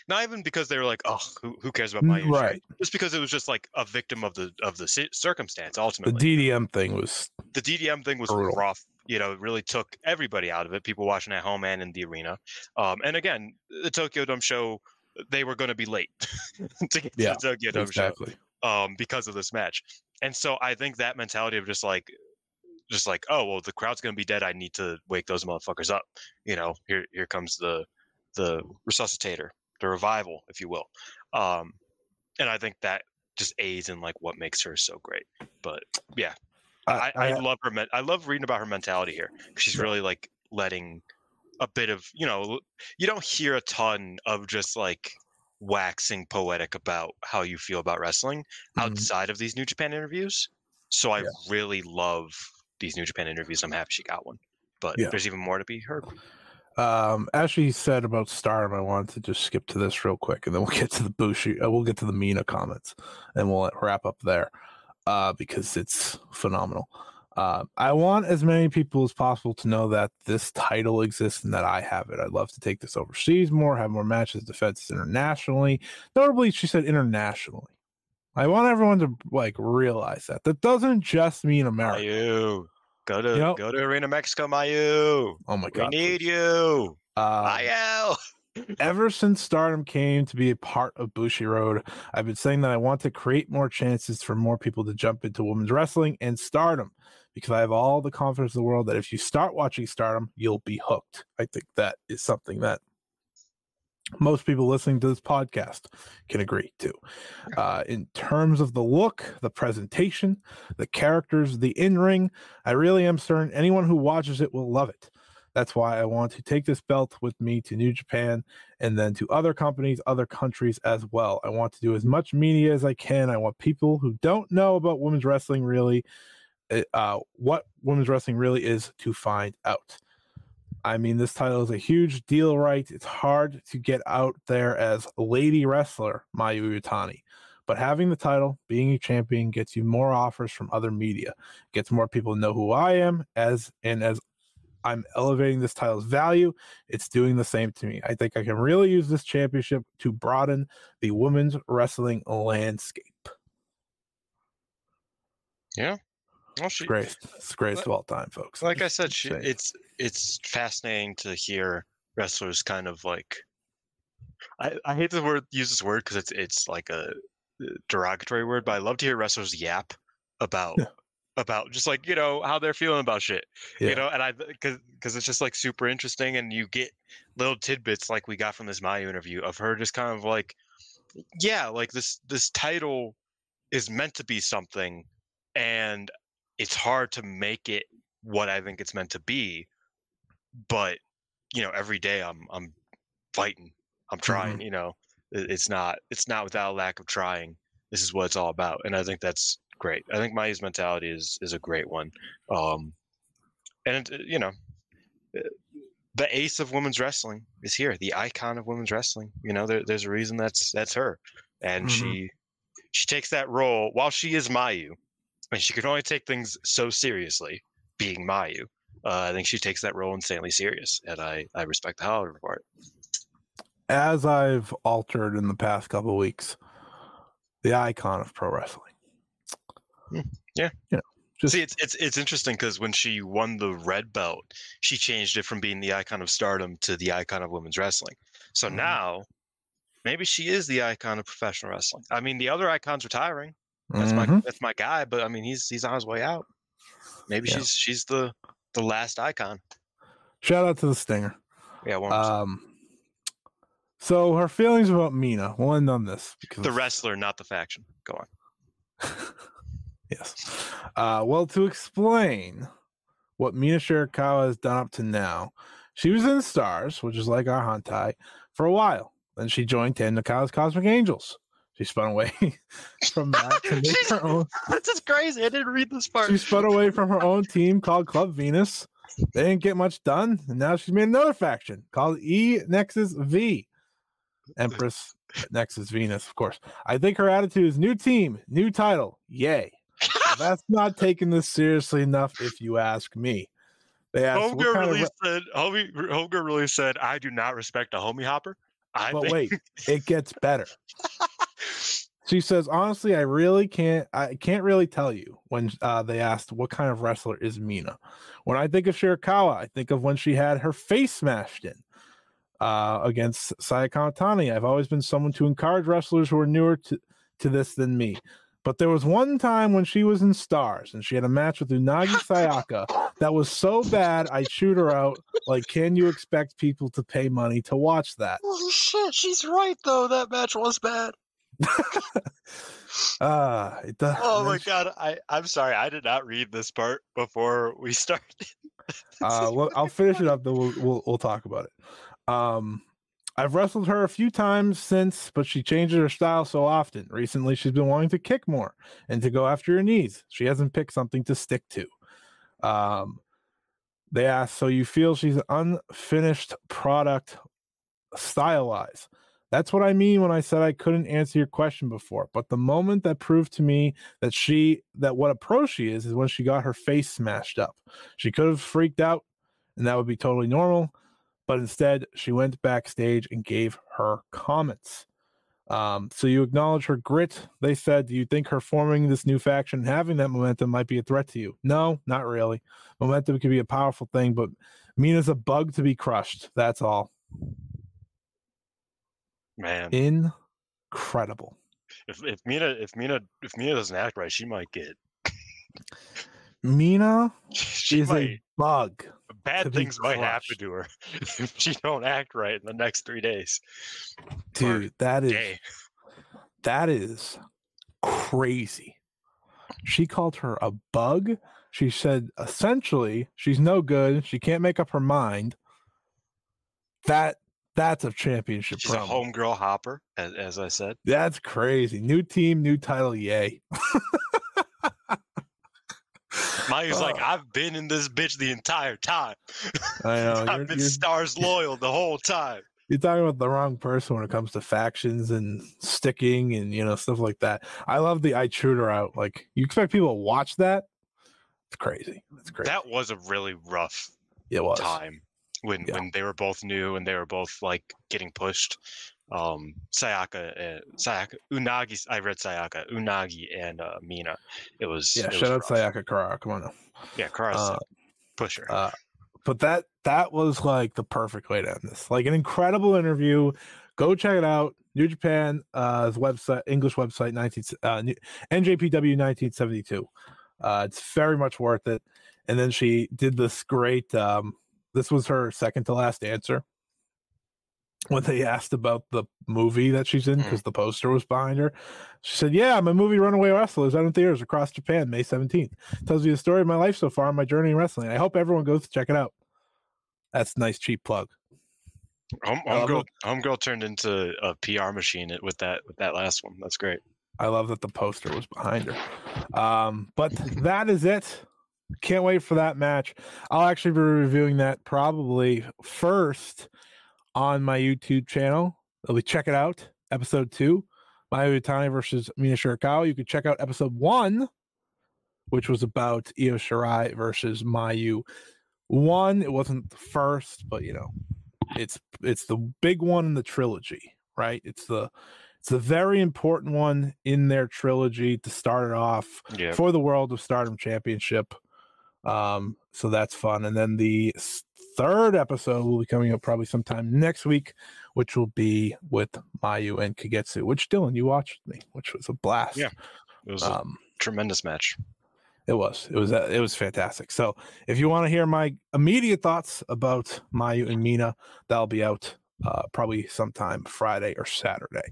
Not even because they were like, "Oh, who, who cares about my Mm, Right. Just because it was just like a victim of the of the circumstance. Ultimately. The DDM thing was the DDM thing was Brutal. rough. You know, it really took everybody out of it. People watching at home and in the arena. Um, and again, the Tokyo Dome show, they were going to be late to get Yeah, to the Tokyo Dome show exactly. um, because of this match. And so I think that mentality of just like, just like, oh well, the crowd's gonna be dead. I need to wake those motherfuckers up. You know, here here comes the the resuscitator, the revival, if you will. Um, and I think that just aids in like what makes her so great. But yeah, I, I, love her. Men- I love reading about her mentality here. She's really like letting a bit of you know. You don't hear a ton of just like waxing poetic about how you feel about wrestling Mhm. outside of these New Japan interviews. So I Yeah. really love these New Japan interviews. I'm happy she got one, but Yeah. there's even more to be heard. Um, as she said about Stardom, I wanted to just skip to this real quick, and then we'll get to the Bushi. Uh, we'll get to the Mina comments, and we'll wrap up there, uh, because it's phenomenal. Uh, I want as many people as possible to know that this title exists and that I have it. I'd love to take this overseas more, have more matches, defenses internationally. Notably, she said internationally. I want everyone to like realize that that doesn't just mean America. Mayu, go to You know- go to Arena Mexico, Mayu. Oh my god, We need please. you, Uh, Mayu. ever since Stardom came to be a part of Bushiroad, I've been saying that I want to create more chances for more people to jump into women's wrestling and Stardom because I have all the confidence in the world that if you start watching Stardom, you'll be hooked. I think that is something that most people listening to this podcast can agree to. Uh, in terms of the look, the presentation, the characters, the in ring, I really am certain anyone who watches it will love it. That's why I want to take this belt with me to New Japan and then to other companies, other countries as well. I want to do as much media as I can. I want people who don't know about women's wrestling really, uh, what women's wrestling really is to find out. I mean, this title is a huge deal, right? It's hard to get out there as lady wrestler Mayu Iwatani. But having the title, being a champion, gets you more offers from other media, gets more people to know who I am as and as I'm elevating this title's value. It's doing the same to me. I think I can really use this championship to broaden the women's wrestling landscape. Well, It's she, great. It's the greatest of all time, folks. like I said, she, it's it's fascinating to hear wrestlers kind of like. I, I hate to word use this word because it's it's like a uh, derogatory word, but I love to hear wrestlers yap about Yeah. about just like you know how they're feeling about shit, Yeah. you know, and I because because it's just like super interesting, and you get little tidbits like we got from this Mayu interview of her just kind of like, yeah, like this this title is meant to be something, and it's hard to make it what I think it's meant to be. But you know, every day I'm I'm fighting. I'm trying. You know, it's not it's not without a lack of trying. This is what it's all about, and I think that's great. I think Maya's mentality is is a great one. Um, and uh, you know, uh, the ace of women's wrestling is here. The icon of women's wrestling. You know, there, there's a reason that's that's her, and Mhm. she she takes that role while she is Mayu, and she can only take things so seriously, being Mayu. Uh, I think she takes that role insanely serious, and I I respect the hell out of her for it. as I've altered in the past couple of weeks, the icon of pro wrestling. Hmm, yeah. You know, just See, it's it's it's interesting because when she won the red belt, she changed it from being the icon of stardom to the icon of women's wrestling. So Mhm. now, maybe she is the icon of professional wrestling. I mean, the other icon's retiring. That's my Mhm. that's my guy. But I mean, he's he's on his way out. Maybe Yeah. she's she's the the last icon. Shout out to the Stinger. Yeah, one Um, so her feelings about Mina. We'll end on this because the wrestler, not the faction. Go on. yes. Uh, well, to explain what Mina Shirakawa has done up to now, she was in Stars, which is like our Hantai, for a while. Then she joined Tam Nakano's Cosmic Angels. She spun away from that to make her own. That's just crazy. I didn't read this part. She spun away from her own team called Club Venus. They didn't get much done, and now she's made another faction called E Nexus V. Empress Nexus Venus, of course. I think her attitude is new team, new title, yay. That's not taking this seriously enough, if you ask me. They asked, what Homegirl kind of really said. Homie, Homegirl really said, "I do not respect a homie hopper." I but think- wait, it gets better. She says, honestly, I really can't. I can't really tell you when uh, they asked what kind of wrestler is Mina. When I think of Shirakawa, I think of when she had her face smashed in uh, against Sayaka Otani. I've always been someone to encourage wrestlers who are newer to, to this than me. But there was one time when she was in Stars and she had a match with Unagi Sayaka that was so bad I chewed her out. Like, can you expect people to pay money to watch that? Holy shit, she's right though. That match was bad. Ah, it does. Oh my god, I I'm sorry, I did not read this part before we started. Uh, well, I'll finish it up. Then we'll, we'll we'll talk about it. Um, I've wrestled her a few times since, but she changes her style so often. Recently, she's been wanting to kick more and to go after your knees. She hasn't picked something to stick to. Um, they asked, so you feel she's an unfinished product style wise? That's what I mean when I said I couldn't answer your question before. But the moment that proved to me that she that what a pro she is is when she got her face smashed up. She could have freaked out, and that would be totally normal. But instead, she went backstage and gave her comments. Um, so you acknowledge her grit. They said, Do you think her forming this new faction and having that momentum might be a threat to you? No, not really. Momentum can be a powerful thing, but Mina's a bug to be crushed. That's all. Man, Incredible. if if Mina if Mina if Mina doesn't act right, she might get Mina she is might a bug. bad things might happen to her if she don't act right in the next three days. Dude, that is Day. that is crazy. She called her a bug. She said essentially she's no good. She can't make up her mind. That that's a championship She's a homegirl hopper, as, as I said. That's crazy. New team, new title, yay. Mayu's like, Oh. I've been in this bitch the entire time. I know. You're, I've been you're- stars loyal the whole time. you're talking about the wrong person when it comes to factions and sticking and you know stuff like that. I love the I chewed her out. Like you expect people to watch that? It's crazy. It's crazy. That was a really rough it was. time when Yeah. when they were both new and they were both like getting pushed. Um, Sayaka, uh, Sayaka, Unagi. I read Sayaka, Unagi, and uh, Mina. It was Yeah, it was shout out rough. Sayaka Kara. Come on now. Yeah, Kara Uh, said, push her. Uh, but that that was like the perfect way to end this. Like an incredible interview. Go check it out. New Japan uh website, English website, 19 uh, New- NJPW 1972. Uh, it's very much worth it. And then she did this great. Um, this was her second to last answer when they asked about the movie that she's in Mm. because the poster was behind her. She said, "Yeah, my movie Runaway Wrestler is out in theaters across Japan May 17th. Tells you the story of my life so far, and my journey in wrestling. I hope everyone goes to check it out." That's a nice cheap plug. Home, homegirl, homegirl turned into a PR machine with that with that last one. That's great. I love that the poster was behind her. Um, but that is it. Can't wait for that match. I'll actually be reviewing that probably first on my YouTube channel. It'll be check it out, episode two, Mayu Iwatani versus Mina Shirakawa. You can check out episode one, which was about Io Shirai versus Mayu. One, it wasn't the first, but you know, it's it's the big one in the trilogy, right? It's the it's a very important one in their trilogy to start it off Yeah. for the World of Stardom Championship. Um, so that's fun. And then the third episode will be coming up probably sometime next week, which will be with Mayu and Kagetsu, which Dylan, you watched me, which was a blast. Yeah. It was a Um, tremendous match. It was. It was. uh, It was fantastic. So, if you want to hear my immediate thoughts about Mayu and Mina, that'll be out uh, probably sometime Friday or Saturday.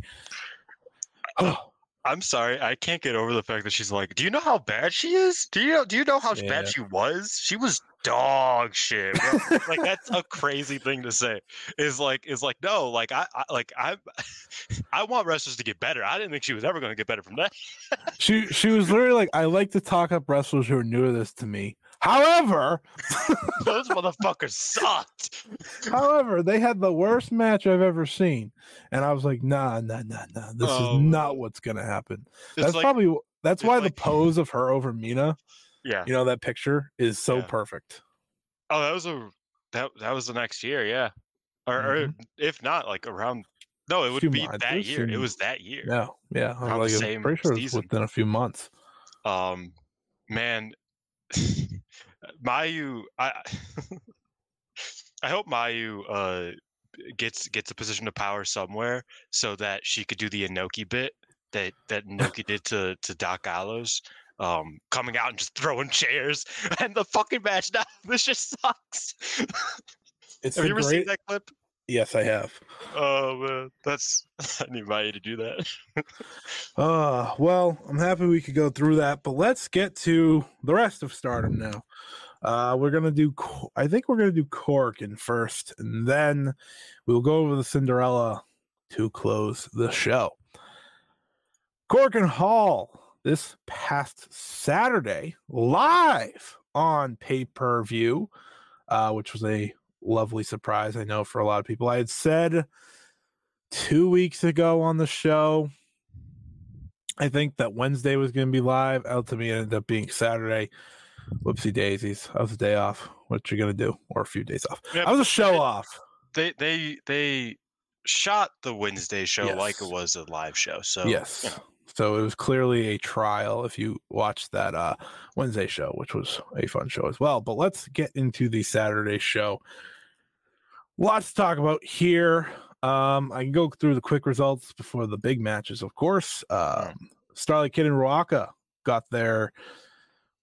I'm sorry, I can't get over the fact that she's like, "Do you know how bad she is? Do you know? Do you know how Yeah. bad she was? She was dog shit. like that's a crazy thing to say. Is like, is like, no, like I, I like I, I want wrestlers to get better. I didn't think she was ever going to get better from that. she she was literally like, I like to talk up wrestlers who are new to this to me. However, Those motherfuckers sucked. however, they had the worst match I've ever seen, and I was like, nah, nah, nah, nah. This Oh, is not what's gonna happen. It's That's like, probably that's why like- the pose of her over Mina, yeah. you know, that picture is so Yeah. perfect. Oh, that was a that that was the next year, yeah. Or, or if not, like around. No, it would Few be months, that year. It was that year. Yeah, yeah. I Around was like, I'm same pretty sure it was within a few months. Um, man, Mayu, I I hope Mayu uh gets gets a position of power somewhere so that she could do the Inoki bit that that Inoki did to to Doc Gallows. Um, coming out and just throwing chairs and the fucking match now. This just sucks. It's Have you ever great... seen that clip? Yes, I have. Oh man, that's I need Mayu to do that. Uh, well, I'm happy we could go through that, but let's get to the rest of Stardom now. Uh, we're gonna do. I think we're gonna do Korakuen first, and then we'll go over the Cinderella to close the show. Korakuen Hall this past Saturday, live on pay per view, uh, which was a lovely surprise. I know for a lot of people. I had said two weeks ago on the show. I think that Wednesday was going to be live. Ultimately, ended up being Saturday. Whoopsie daisies. I was a day off. What you're going to do? Or a few days off. Yeah, I was a show they- off. They they they shot the Wednesday show like it was a live show. So yes. you know. So it was clearly a trial if you watched that uh, Wednesday show, which was a fun show as well. But let's get into the Saturday show. Lots to talk about here. Um, I can go through the quick results before the big matches, of course. Um, Starlight Kid and Ruaka got their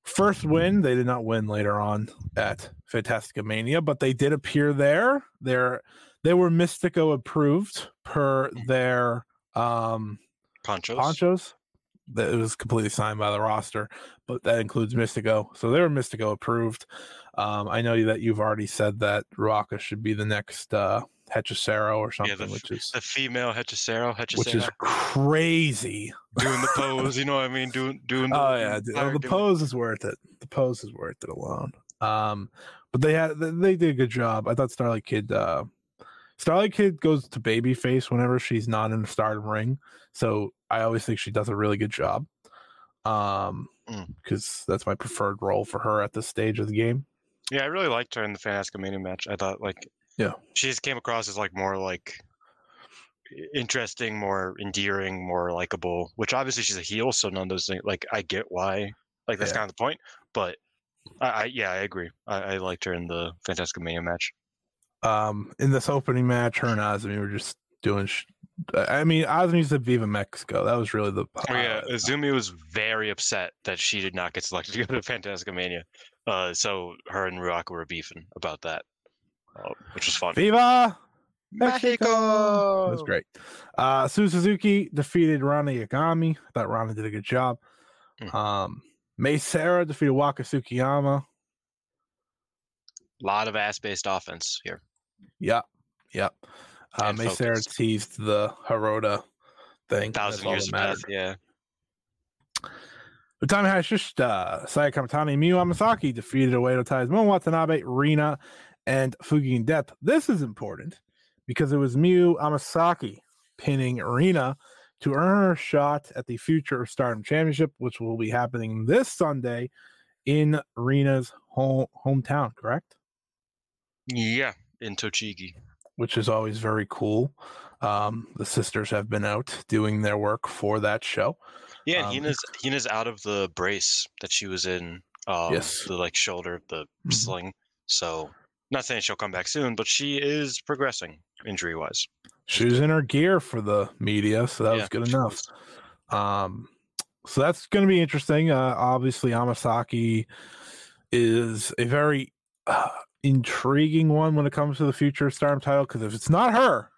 first win. They did not win later on at Fantastica Mania, but they did appear there. They're they were Místico approved per their um ponchos. ponchos. That it was completely signed by the roster, but that includes Místico. So they were Místico approved. Um, I know that you've already said that Ruaka should be the next uh Hechicero or something, the which is The female Hechicero, Hechicero, which is crazy. doing the pose. You know what I mean? Doing doing. The, Oh yeah, the gimmick. pose is worth it. The pose is worth it alone. Um, but they had they- they did a good job. I thought Starlight Kid, uh, Starlight Kid goes to babyface whenever she's not in the stardom ring. So I always think she does a really good job. Um, Mm. because that's my preferred role for her at this stage of the game. Yeah, I really liked her in the Fantastica Mania match. I thought like Yeah. she just came across as like more like interesting, more endearing, more likable. Which obviously she's a heel, so none of those things. Like I get why. Like that's Yeah. kind of the point. But I, I yeah, I agree. I, I liked her in the Fantastica Mania match. Um, in this opening match, her and Azumi were just doing. Sh- I mean, Azumi said "Viva Mexico." That was really the. Oh yeah, highlight. Azumi was very upset that she did not get selected to go to Fantastica Mania. Uh, so her and Ruaka were beefing about that, uh, which was fun. Viva Mexico. Mexico! That was great. Uh, Su Suzuki defeated Rana Yagami. I thought Rana did a good job. Mm. Um, Mei Seira defeated Waka Tsukiyama. A lot of ass-based offense here. Yep, yep. Uh, And Mei Seira teased the Hirota thing. Thousand years that of mattered. death. Yeah. Utami Hayashishita, Saya Kamitani, Miyu Amasaki defeated Oedo Tai's Mon Watanabe, Rina, and Fukigen Death. This is important because it was Miyu Amasaki pinning Rina to earn her shot at the Future of Stardom Championship, which will be happening this Sunday in Rina's home hometown, correct? Yeah, in Tochigi. Which is always very cool. Um, the sisters have been out doing their work for that show. Yeah, Um, and Hina's Hina's out of the brace that she was in. Um, Yes. The like shoulder, the Mhm. sling. So, not saying she'll come back soon, but she is progressing injury wise. She was in her gear for the media, so that was good enough. Um, so that's going to be interesting. Uh, obviously, Amasaki is a very uh, intriguing one when it comes to the future of Stardom title because if it's not her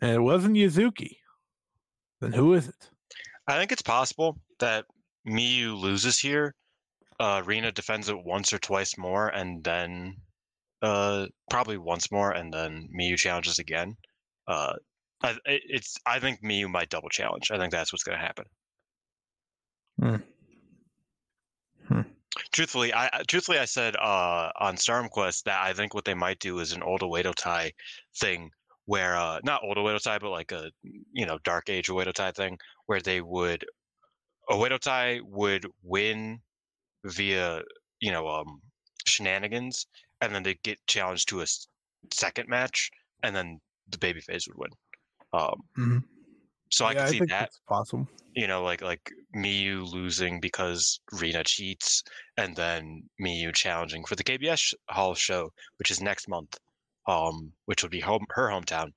and it wasn't Yuzuki, then who is it? I think it's possible that Miyu loses here. Uh, Rina defends it once or twice more, and then uh, probably once more, and then Miyu challenges again. Uh, I, it's I think Miyu might double challenge. I think that's what's going to happen. Hmm. Truthfully, I truthfully I said uh, on Stardom Quest that I think what they might do is an old Oedo Tai thing where uh, not old Oedo Tai, but like a you know Dark Age Oedo Tai thing where they would Oedo Tai would win via you know um, shenanigans, and then they get challenged to a second match, and then the baby babyface would win. Um, Mhm. So I Yeah, can see think that that's possible. You know, like like Miyu losing because Rina cheats, and then Miyu challenging for the KBS Hall show, which is next month, um, which would be home her hometown.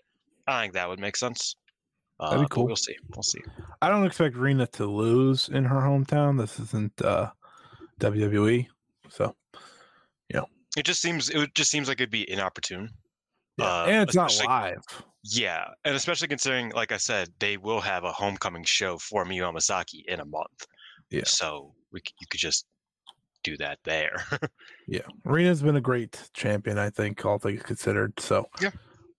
I think that would make sense. Uh, That'd be cool. We'll see. We'll see. I don't expect Rina to lose in her hometown. This isn't uh, WWE, so yeah. It just seems it just seems like it'd be inopportune. yeah. Uh, and it's not live. Yeah, and especially considering, like I said, they will have a homecoming show for Miyu Amasaki in a month. Yeah. So we you could just do that there. Yeah, Rina's been a great champion, I think, all things considered. So, Yeah.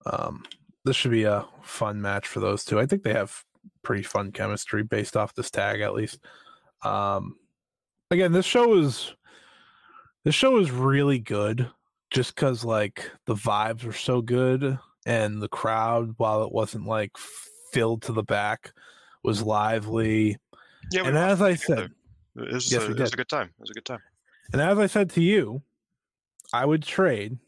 um, this should be a fun match for those two. I think they have pretty fun chemistry based off this tag, at least. Um, again, this show is this show is really good, just because like the vibes are so good, and the crowd, while it wasn't like filled to the back, was lively. yeah, And as I said, it was, Yes, a, it was a good time. It was a good time. And as I said to you, I would trade.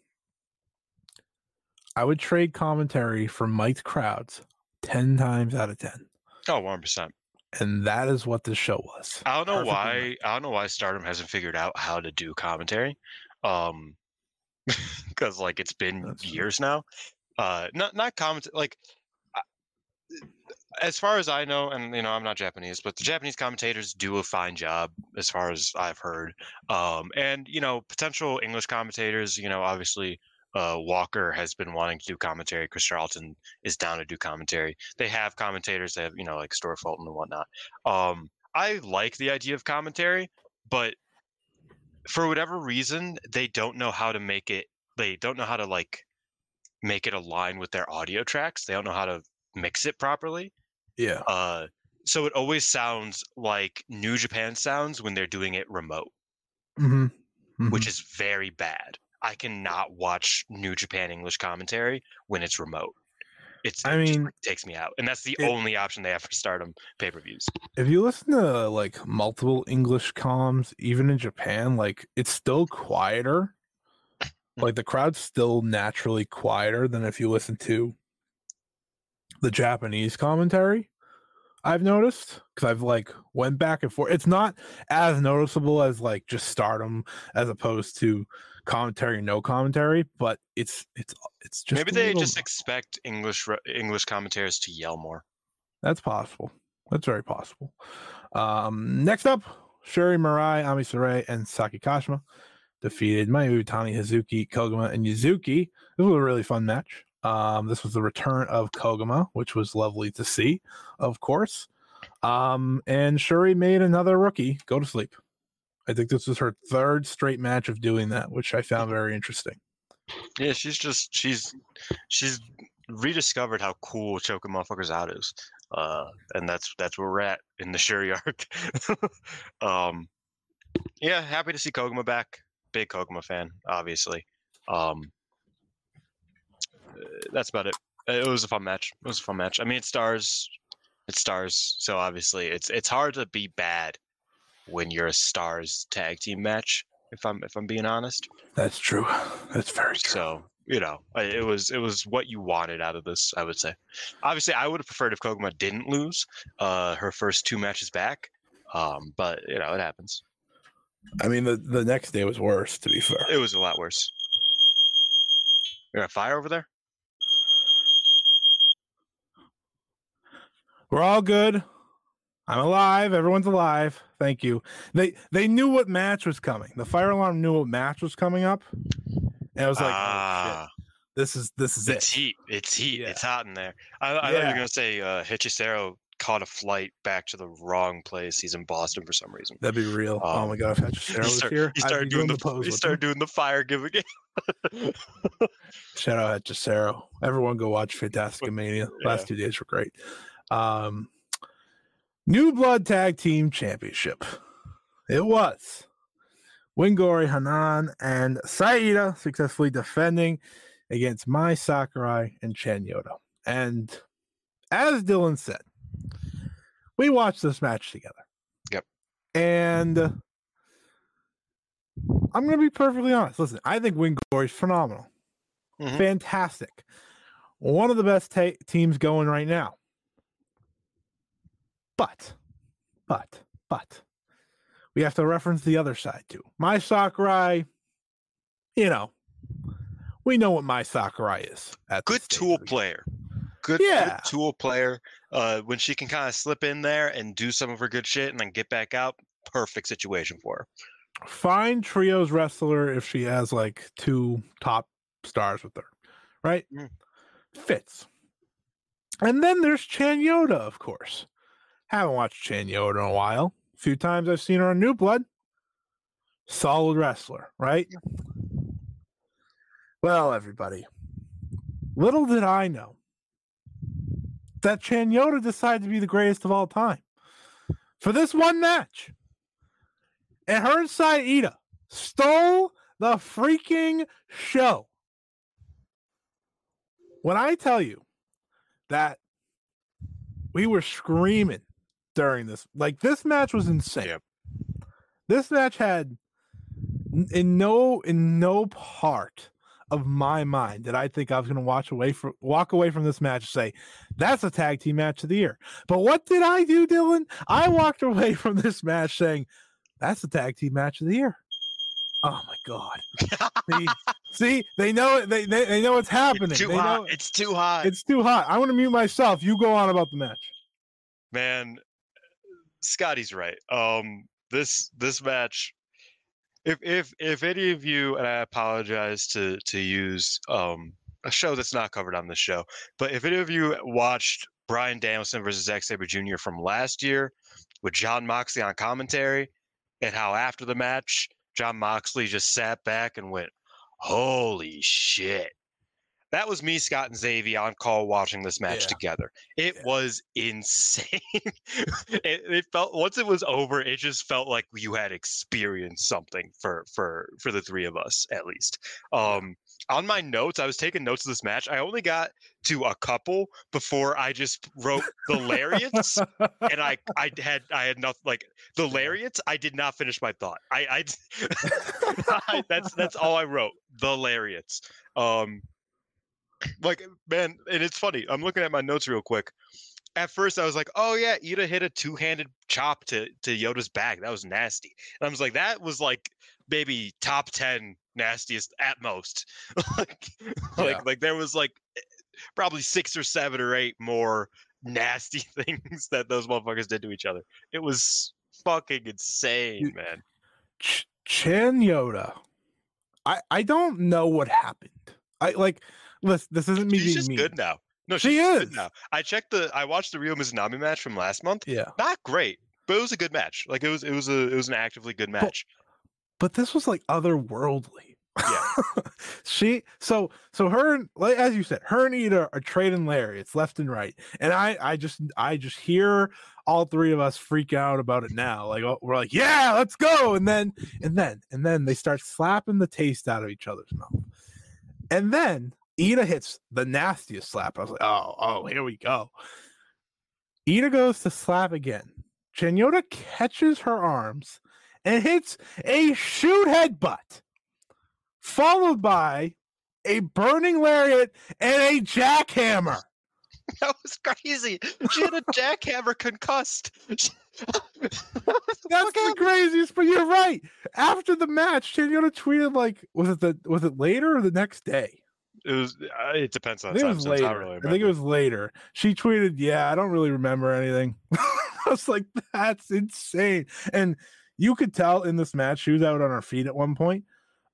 I would trade commentary for Mike's crowds 10 times out of 10. Oh, 100 percent. And that is what this show was. I don't know why. matched. I don't know why Stardom hasn't figured out how to do commentary. Um, because like it's been That's true. years now. Uh, not not comment like. As far as I know, and you know, I'm not Japanese, but the Japanese commentators do a fine job, as far as I've heard. Um, and you know, potential English commentators, you know, obviously, uh, Walker has been wanting to do commentary. Chris Charlton is down to do commentary. They have commentators. They have, you know, like Store Fulton and whatnot. Um, I like the idea of commentary, but for whatever reason, they don't know how to make it. They don't know how to like make it align with their audio tracks. They don't know how to mix it properly. Yeah. Uh, so it always sounds like New Japan sounds when they're doing it remote, Mm-hmm. which is very bad. I cannot watch New Japan English commentary when it's remote. It's I it mean, takes me out, and that's the it- only option they have for Stardom pay per views. if you listen to like multiple English comms, even in Japan, like it's still quieter. Like the crowd's still naturally quieter than if you listen to the Japanese commentary. I've noticed because I've like went back and forth. It's not as noticeable as like just stardom as opposed to commentary, no commentary, but it's it's it's just Maybe they little- just expect English English commentators to yell more. That's possible. That's very possible. Um, next up, Sherry Marai, Ami Sourei, and Saki Kashima defeated Mayu, Tani Hazuki, Koguma, and Yuzuki. This was a really fun match. Um, this was the return of Koguma, which was lovely to see, of course. Um, and Shuri made another rookie go to sleep. I think this was her third straight match of doing that, which I found very interesting. Yeah, she's just she's she's rediscovered how cool choking motherfuckers out is. Uh, and that's that's where we're at in the Shuri arc. um, yeah, happy to see Koguma back. Big Koguma fan, obviously. Um, that's about it. It was a fun match. It was a fun match. I mean, it stars. It stars. So obviously, it's it's hard to be bad when you're a stars tag team match. If I'm if I'm being honest. That's true. That's very true. So you know, it was it was what you wanted out of this. I would say. Obviously, I would have preferred if Koguma didn't lose uh, her first two matches back. Um, but you know, it happens. I mean, the, the next day was worse, to be fair. It was a lot worse. You got a fire over there? We're all good. I'm alive. Everyone's alive. Thank you. They they knew what match was coming. The fire alarm knew what match was coming up. And I was like, oh, ah, shit. this is this is it's it. heat. It's heat. Yeah. It's hot in there. I, I thought you Yeah. were gonna say uh, Hechicero caught a flight back to the wrong place. He's in Boston for some reason. That'd be real. oh Um, my god, if Hechicero He, was start- here, he started be doing the, pose he started him. doing the fire giving. Shout out Hechicero. Everyone go watch Fantastic Mania. Last Yeah. two days were great. Um, New Blood Tag Team Championship. It was Wingori Hanan and Saida successfully defending against Mai Sakurai and Chanyota. And as Dylan said, we watched this match together. Yep. And I'm going to be perfectly honest. Listen, I think Wingori is phenomenal. Mhm. Fantastic. One of the best ta- teams going right now. But, but, but, we have to reference the other side too. Mai Sakurai, you know, we know what my Sakurai is. At Good tool of the game. player. Good, Yeah. good tool player. Uh, when she can kind of slip in there and do some of her good shit and then get back out, perfect situation for her. Fine trios wrestler if she has like two top stars with her, right? Mm. Fits. And then there's Chanyota, of course. Haven't watched Chanyota in a while. A few times I've seen her on New Blood. Solid wrestler, right? Well, everybody, little did I know that Chanyota decided to be the greatest of all time for this one match. And her and Saida stole the freaking show. When I tell you that we were screaming during this, like this match was insane. Yep. This match had in no in no part of my mind that I think I was going to watch away from walk away from this match and say that's a tag team match of the year. But what did I do, Dylan? I walked away from this match saying that's the tag team match of the year. Oh my god! see, see, they know it. They, they they know what's happening. It's too they hot. know It's too hot. it's too hot. I want to mute myself. You go on about the match. man scotty's right um this this match if if if any of you and i apologize to to use um a show that's not covered on this show but if any of you watched bryan danielson versus Zack sabre jr from last year with jon moxley on commentary and how after the match jon moxley just sat back and went holy shit that was me, Scott, and Xavier on call watching this match Yeah. together. It Yeah. was insane. it, it felt once it was over, it just felt like you had experienced something for for for the three of us at least. Um, on my notes, I was taking notes of this match. I only got to a couple before I just wrote the lariats, and I I had I had nothing like the lariats. I did not finish my thought. I I, I that's that's all I wrote. The lariats. Um, like man, and it's funny. I'm looking at my notes real quick. At first, I was like, "Oh yeah, Iida hit a two-handed chop to to Yoda's back. That was nasty." And I was like, "That was like maybe top ten nastiest at most." like, Yeah. like, like there was like eh, probably six or seven or eight more nasty things that those motherfuckers did to each other. It was fucking insane, man. Ch- Chanyota. I I don't know what happened. I like. Listen, this isn't me She's being just mean. good now. No, She is. now. I checked the. I watched the Ryo Mizunami match from last month. Yeah, Not great, but it was a good match. Like it was, it was a, it was an actively good match. but this was like otherworldly. Yeah. she so so her and like as you said, her and Iida are trading lariats left and right, and I I just I just hear all three of us freak out about it now. Like oh, we're like, yeah, let's go, and then and then and then they start slapping the taste out of each other's mouth, and then Iida hits the nastiest slap. I was like, oh oh, here we go. Iida goes to slap again. Chanyota catches her arms and hits a shoot headbutt, followed by a burning lariat and a jackhammer. that was crazy. She had a jackhammer concussed. That's the craziest, but you're right. After the match, Chanyota tweeted like, was it the was it later or the next day? It was. Uh, it depends on I think it was since I later. really I think it was later. She tweeted, "Yeah, I don't really remember anything." I was like, that's insane. And you could tell in this match she was out on her feet at one point.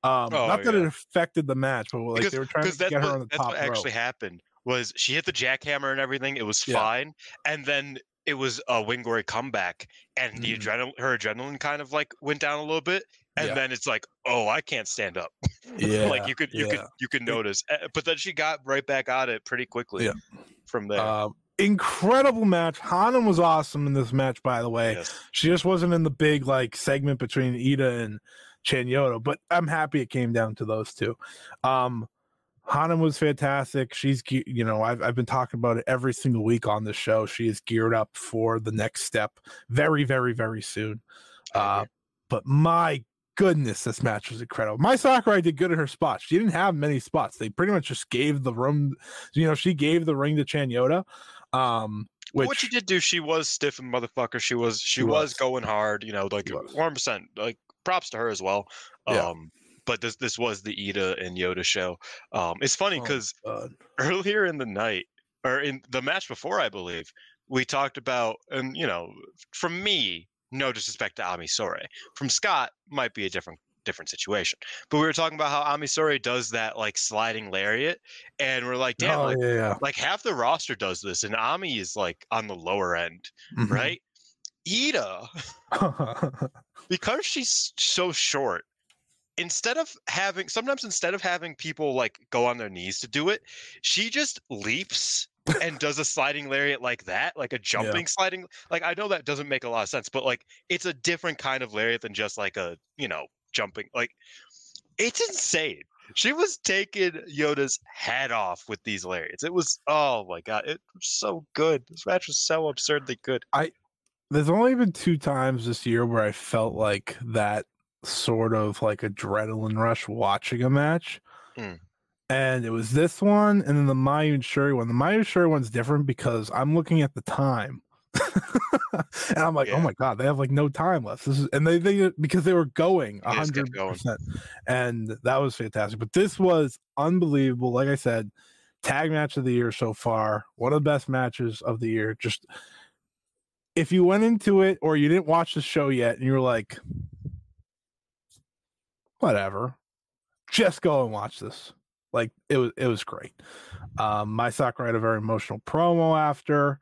Um, Oh, not that yeah. it affected the match, but like because they were trying to get her what, on the that's top what rope. actually happened was she hit the jackhammer and everything. It was Yeah. fine, and then it was a Wingori comeback, and the Mhm. adrenaline, her adrenaline kind of like went down a little bit, and Yeah. then it's like, oh, I can't stand up. yeah, like you could, you could, you could notice, Uh, but then she got right back on it pretty quickly. Yeah. From there. Um, incredible match. Hanan was awesome in this match, by the way. yes. She just wasn't in the big like segment between Iida and Chanyota, but I'm happy it came down to those two. Um Hanan was fantastic. She's you know, I've I've been talking about it every single week on the show. She is geared up for the next step very, very, very soon. Uh but my goodness, this match was incredible. Mai Sakurai did good in her spots. She didn't have many spots. They pretty much just gave the room, you know, she gave the ring to Chanyota. Um which what she did do, she was stiff and motherfucker. She was, she, She was. was. going hard. You know, like one percent. Like props to her as well. Yeah. Um, but this this was the Iida and Yoda show. Um, it's funny Oh, because God. earlier in the night or in the match before, I believe, we talked about, and you know, from me, no disrespect to Ami Sourei. From Scott, might be a different different situation. But we were talking about how Ami Sourei does that like sliding lariat, and we're like, damn, oh, like, yeah, like half the roster does this, and Ami is like on the lower end, yeah. Mhm. right? Iida, because she's so short instead of having sometimes instead of having people like go on their knees to do it she just leaps and does a sliding lariat like that like a jumping sliding like i know that doesn't make a lot of sense but like it's a different kind of lariat than just like a you know jumping like it's insane. She was taking yoda's head off with these lariats. It was oh my god it was so good. This match was so absurdly good. I There's only been two times this year where I felt like that sort of like adrenaline rush watching a match. Mm. And it was this one and then the Mayu and Shuri one. The Mayu and Shuri one's different because I'm looking at the time. and I'm like, oh my god, they have like no time left. This is and they they because they were going hundred percent. And that was fantastic. But this was unbelievable. Like I said, tag match of the year so far. One of the best matches of the year. Just if you went into it or you didn't watch the show yet and you were like, whatever, just go and watch this. Like it was, it was great. Um, my soccer had a very emotional promo after.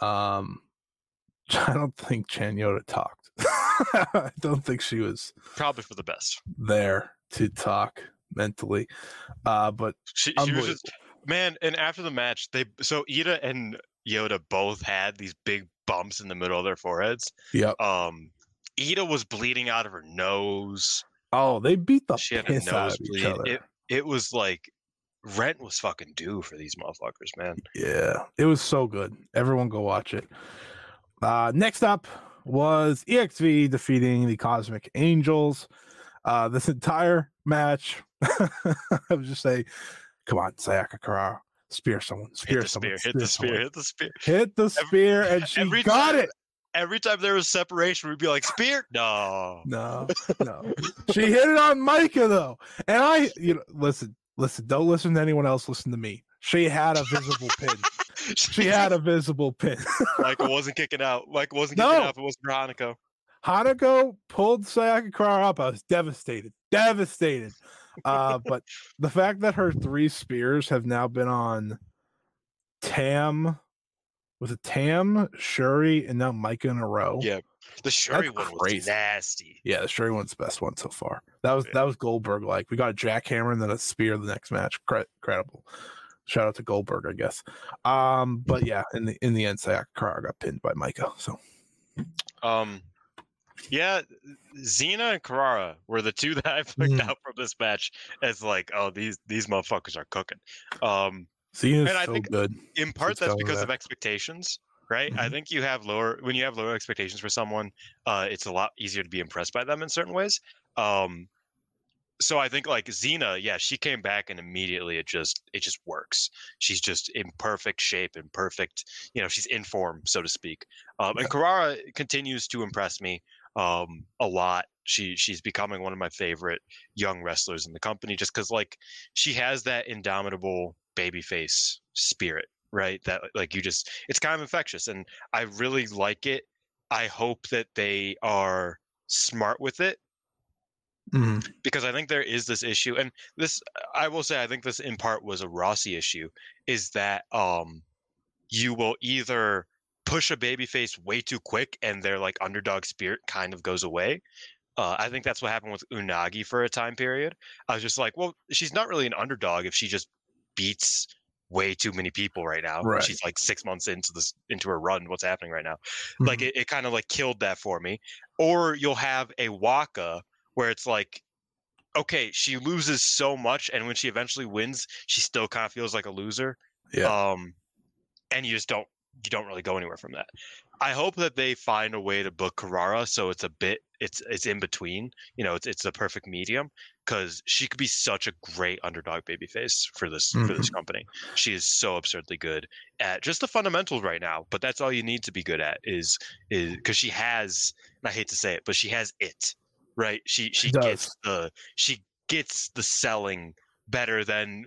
Um, I don't think Chanyota talked. I don't think she was probably for the best there to talk mentally. Uh, but she, she was just man and after the match they so Iida and yoda both had these big bumps in the middle of their foreheads Yeah. um Iida was bleeding out of her nose Oh, they beat the she had a piss out of each other. it, it was like rent was fucking due for these motherfuckers man Yeah, it was so good. Everyone go watch it. Uh, next up was EXV defeating the Cosmic Angels. Uh, this entire match, I was just say, come on, Sayaka Kurara, spear someone, spear the someone, spear hit the someone. spear hit the spear hit the spear, and she every got time- it. Every time there was separation we'd be like spear no No, no, she hit it on Mika though, and I, you know, listen, listen, don't listen to anyone else. Listen to me. She had a visible pin. She had a visible pin. michael wasn't kicking out michael wasn't kicking No. out if it wasn't for hanako Hanako pulled Sayaka Kara up. I was devastated, devastated. Uh, but the fact that her three spears have now been on Tam, was it Tam, Shuri, and now Mika in a row? Yeah. the shuri That's one was nasty yeah. The Shuri one's the best one so far. That was Yeah. that was Goldberg. Like we got a jackhammer and then a spear the next match. Cre- incredible. Shout out to Goldberg, I guess. Um, but yeah, in the in the end, Sayaka got pinned by Mika. So Um, yeah, Xena and Kurara were the two that I picked Mm. out from this match as like, oh, these these motherfuckers are cooking. Um, Xena's And I so think- good. in part Let's that's because that. of expectations, right? I Mhm. think you have lower when you have lower expectations for someone, uh, it's a lot easier to be impressed by them in certain ways. Um, so I think like Xena, yeah, she came back and immediately it just it just works. She's just in perfect shape and perfect, you know, she's in form, so to speak. Um, and Kurara continues to impress me um, a lot. She she's becoming one of my favorite young wrestlers in the company just because like she has that indomitable babyface spirit right? That like you just it's kind of infectious, and I really like it. I hope that they are smart with it Mhm. because I think there is this issue, and this I will say I think this in part was a Rossy issue, is that um you will either push a babyface way too quick and their like underdog spirit kind of goes away. Uh, I think that's what happened with Unagi for a time period. I was just like, well, she's not really an underdog if she just beats way too many people right now. Right. She's like six months into this into her run. What's happening right now? Like Mhm. it, it kind of like killed that for me. Or you'll have a Waka where it's like, okay, she loses so much, and when she eventually wins, she still kind of feels like a loser. Yeah. Um, and you just don't you don't really go anywhere from that. I hope that they find a way to book Kurara so it's a bit it's it's in between. You know, it's it's the perfect medium because she could be such a great underdog babyface for this for this mm-hmm. company. She is so absurdly good at just the fundamentals right now. But that's all you need to be good at is is because she has. And I hate to say it, but she has it right. She she, She gets the she gets the selling better than.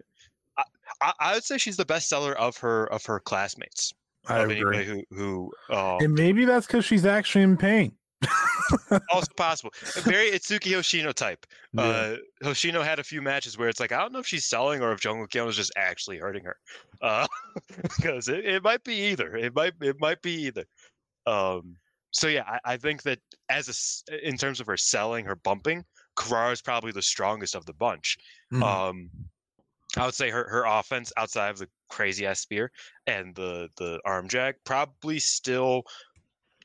I, I would say she's the best seller of her of her classmates I agree. who who um, And maybe that's because she's actually in pain. also possible. Very Itsuki Hoshino type. Yeah. Uh, Hoshino had a few matches where it's like I don't know if she's selling or if Jungle Kyona is just actually hurting her. Uh, because it, it might be either. It might it might be either. Um, so yeah, I, I think that as a, in terms of her selling, her bumping, Kurara is probably the strongest of the bunch. Mhm. Um, I would say her her offense outside of the crazy ass spear and the the arm jag probably still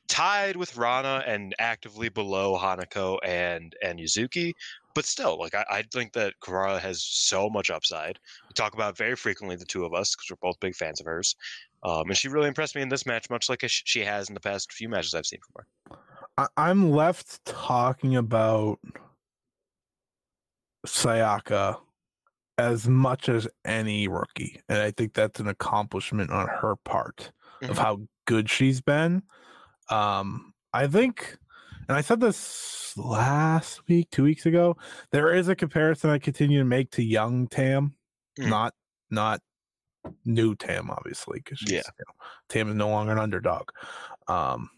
tied with Rana and actively below Hanako and and Yuzuki. But still, like I, I think that Kurara has so much upside. We talk about very frequently, the two of us, because we're both big fans of hers. Um, and she really impressed me in this match, much like she has in the past few matches I've seen from her. I'm left talking about Sayaka as much as any rookie, and I think that's an accomplishment on her part of Mhm. how good she's been. Um, I think, and I said this last week, two weeks ago. There is a comparison I continue to make to young Tam, Mm. not not new Tam, obviously, because Yeah. you know, Tam is no longer an underdog. Um,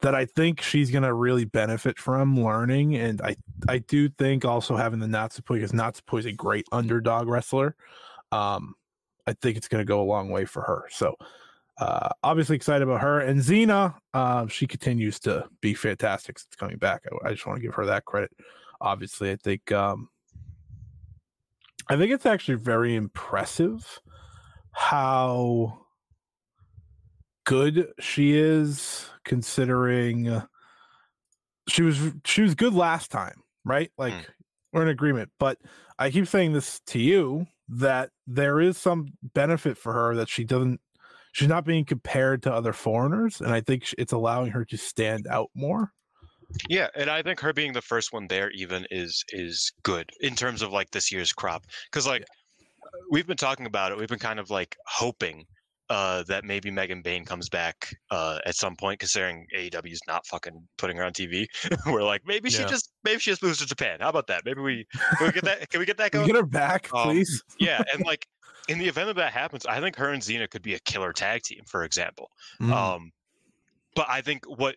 that I think she's gonna really benefit from learning, and I I do think also having the Natsupoi because Natsupoi is a great underdog wrestler. Um, I think it's gonna go a long way for her. So uh obviously excited about her and Xena. Uh, she continues to be fantastic since coming back. I, I just want to give her that credit. Obviously, I think um I think it's actually very impressive how good she is considering uh, she was she was good last time, right? Like Mm. we're in agreement, but I keep saying this to you that there is some benefit for her that she doesn't she's not being compared to other foreigners and I think it's allowing her to stand out more. Yeah, and I think her being the first one there even is is good in terms of like this year's crop because like we've been talking about it. We've been kind of like hoping uh, that maybe Megan Bayne comes back uh, at some point, considering AEW is not fucking putting her on TV. We're like maybe she just maybe she just moves to Japan. How about that? Maybe we can we get that can we get that Can going? we get her back, Um, please? yeah, and like in the event that that happens, I think her and Xena could be a killer tag team, for example. Mm. Um, but I think what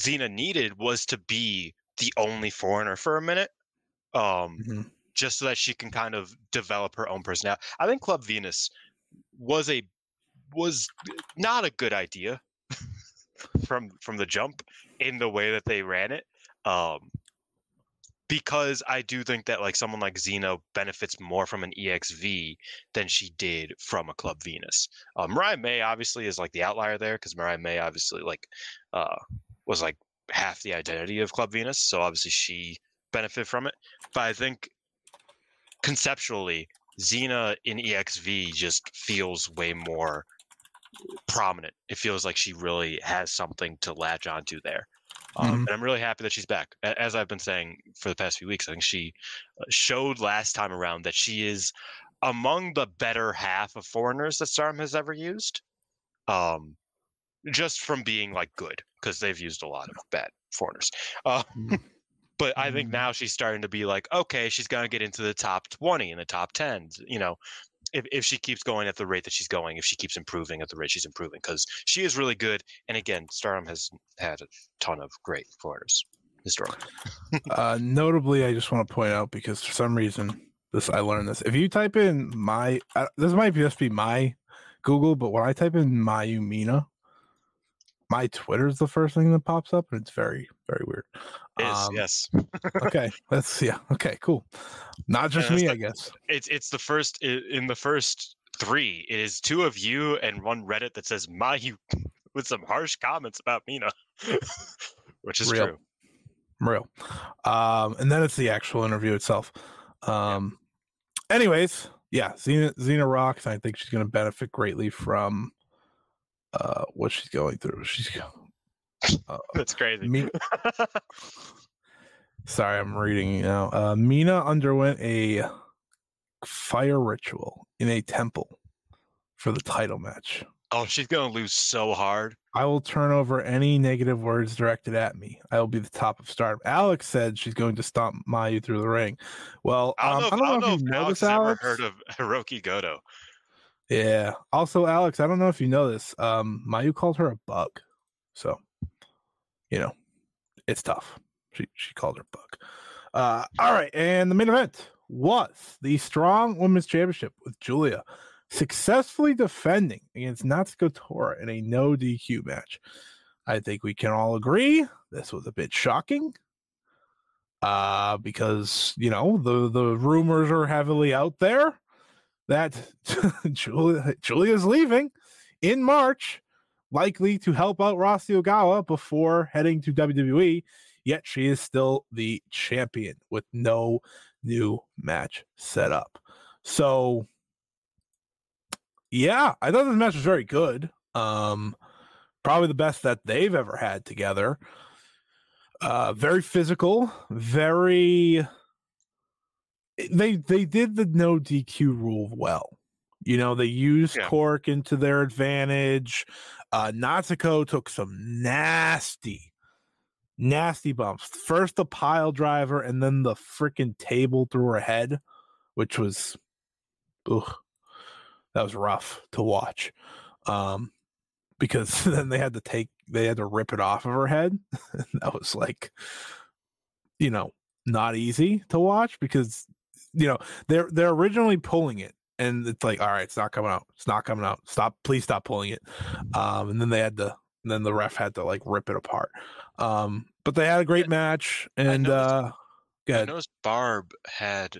Xena needed was to be the only foreigner for a minute, um, Mhm. just so that she can kind of develop her own personality. I think Club Venus was a was not a good idea from from the jump in the way that they ran it. Um, because I do think that like someone like Xena benefits more from an EXV than she did from a Club Venus. Uh, Mariah May obviously is like the outlier there because Mariah May obviously like uh, was like half the identity of Club Venus, so obviously she benefit from it. But I think conceptually, Xena in EXV just feels way more prominent. It feels like she really has something to latch onto there. Um, And I'm really happy that she's back. As I've been saying for the past few weeks, I think she uh, showed last time around that she is among the better half of foreigners that Stardom has ever used. Um, just from being like good, because they've used a lot of bad foreigners. Uh, Mhm. but I think Mhm. now she's starting to be like, okay, she's gonna get into the top 20 and the top 10. You know, if, if she keeps going at the rate that she's going, if she keeps improving at the rate she's improving, because she is really good. And again, Stardom has had a ton of great foreigners historically. uh, notably, I just want to point out because for some reason this I learned this. If you type in my, uh, this might just be my Google, but when I type in Mayu Mina, my Twitter is the first thing that pops up, and it's very very weird. Um, yes. okay, let's yeah. Okay, cool. Not just me, the, I guess. It's it's the first in the first three. It is two of you and one Reddit that says Mayu with some harsh comments about Mina, which is Real. true. Real. Um, and then it's the actual interview itself. Um, anyways, yeah, Xena Xena rocks. I think she's going to benefit greatly from uh, what she's going through. She's uh, that's crazy. Me- Sorry, I'm reading now. Uh, Mina underwent a fire ritual in a temple for the title match. Oh, she's gonna lose so hard. I will turn over any negative words directed at me. I will be the top of stardom. Alex said she's going to stomp Mayu through the ring. Well, I don't um, know, I don't know, know if, if you know Alex this, Alex. ever heard of Hirooki Goto. Yeah. Also, Alex, I don't know if you know this. Um, Mayu called her a bug. So, you know, it's tough. She she called her book. Uh, all right, and the main event was the Strong Women's Championship with Giulia successfully defending against Natsuko Tora in a no DQ match. I think we can all agree this was a bit shocking. Uh, because you know the the rumors are heavily out there that Giulia Giulia's leaving in March, likely to help out Rossy Ogawa before heading to WWE. Yet she is still the champion with no new match set up. So yeah, I thought this match was very good. Um, probably the best that they've ever had together. Uh, very physical, very. They they did the no DQ rule well. You know, they used yeah. Cork into their advantage. Uh, Natsuko took some nasty, nasty bumps. First the pile driver, and then the freaking table through her head, which was, ugh, that was rough to watch. Um, because then they had to take they had to rip it off of her head. that was like, you know, not easy to watch because you know they're they're originally pulling it and it's like all right it's not coming out. It's not coming out. Stop please stop pulling it. Um and then they had to then the ref had to like rip it apart. Um but they had a great match and I noticed, uh I noticed barb had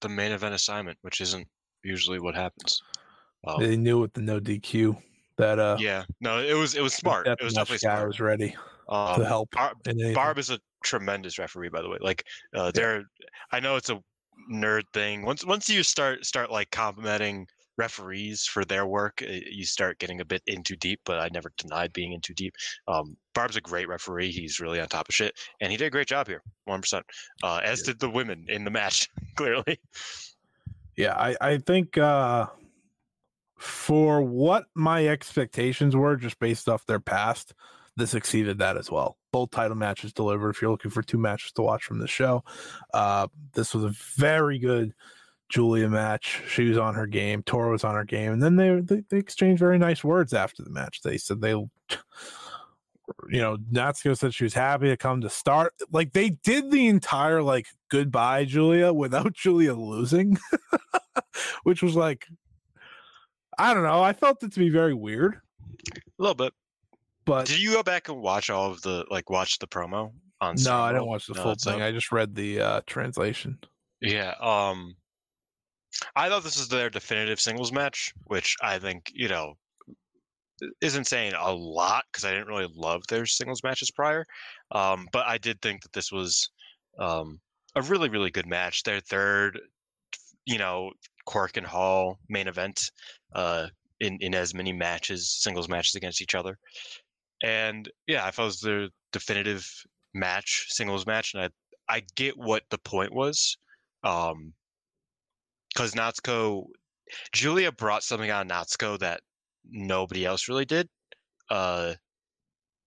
the main event assignment which isn't usually what happens. Um, they knew with the no dq that uh yeah. No it was it was smart. It was definitely smart. was ready um, to help barb, barb is a tremendous referee by the way. Like uh they're i know it's a nerd thing. Once once you start start like complimenting referees for their work, eh, you start getting a bit into deep. But I never denied being into deep. Um, Barb's a great referee. He's really on top of shit, and he did a great job here, one percent. Uh, as did the women in the match, clearly. Yeah, I I think uh, for what my expectations were, just based off their past, this exceeded that as well. Both title matches delivered. If you're looking for two matches to watch from the show, uh, this was a very good Giulia match. She was on her game. Tora was on her game, and then they, they they, exchanged very nice words after the match. They said they, you know, Natsuko said she was happy to come to start. Like they did the entire like goodbye Giulia without Giulia losing, which was like, I don't know. I felt it to be very weird. A little bit. But did you go back and watch all of the like watch the promo on? No, I didn't watch the no, full thing. I just read the uh, translation. Yeah. Um, I thought this was their definitive singles match, which I think you know isn't saying a lot because I didn't really love their singles matches prior. Um, but I did think that this was um, a really, really good match. Their third, you know, Korakuen Hall main event uh, in in as many matches, singles matches against each other. And yeah, I thought it was the definitive match, singles match, and I I get what the point was, um, because Natsuko, Giulia brought something out of Natsuko that nobody else really did. Uh,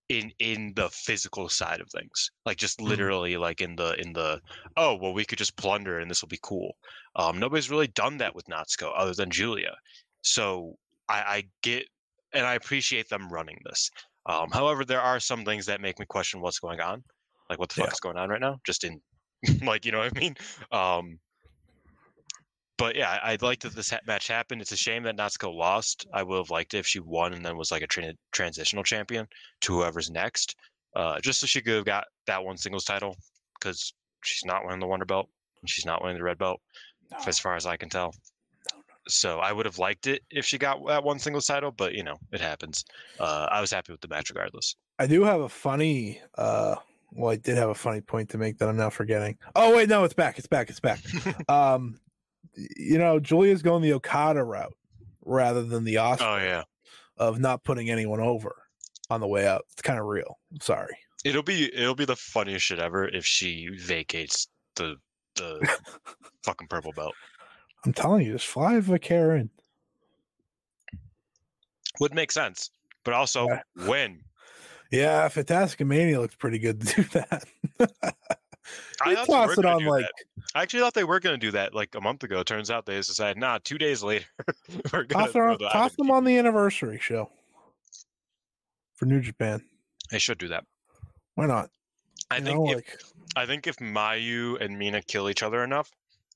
in in the physical side of things like just Mhm. literally like in the in the oh well we could just plunder and this will be cool um nobody's really done that with natsuko other than Giulia so i i get and i appreciate them running this um however there are some things that make me question what's going on like what the fuck Yeah. is going on right now just in like you know what i mean um but yeah, I- I'd like that this ha- match happened. It's a shame that Natsuko lost. I would have liked it if she won and then was like a tra- transitional champion to whoever's next, uh, just so she could have got that one singles title because she's not winning the Wonder Belt and she's not winning the Red Belt, f- as far as I can tell. So I would have liked it if she got that one singles title, but you know it happens. Uh, I was happy with the match regardless. I do have a funny. uh Well, I did have a funny point to make that I'm now forgetting. Oh wait, no, it's back. It's back. It's back. um, you know, Giulia's going the Okada route rather than the Oscar Oh yeah, of not putting anyone over on the way out. It's kind of real. I'm sorry. it'll be it'll be the funniest shit ever if she vacates the the fucking purple belt. I'm telling you, just fly Vakara in. would make sense, but also Yeah. when. Yeah, Fantastic Mania looks pretty good to do that. I thought they were toss it on like that. I actually thought they were going to do that like a month ago. Turns out they just decided, nah, two days later, we're going toss, on, toss them on the anniversary show for New Japan. They should do that. Why not? I You think know, if, like I think if Mayu and Mina kill each other enough,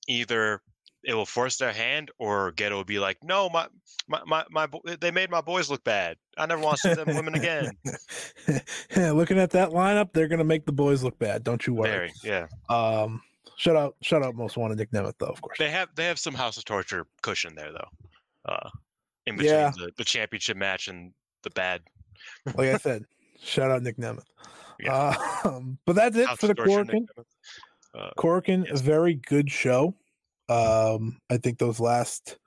either it will force their hand or Gedo will be like, no, my my my, my bo- they made my boys look bad. I never want to see them women again. yeah, looking at that lineup, they're gonna make the boys look bad. Don't you worry. Very, yeah. Um, shut out, shut out, Most wanted Nick Nemeth, though, of course. They have they have some House of Torture cushion there though. Uh, in between Yeah. the, the championship match and the bad Like I said, shout out Nick Nemeth. Yeah. Um, but that's it House for the of Torture. Nick Corkin. Uh, Corkin, Yes. a very good show. Um, I think those last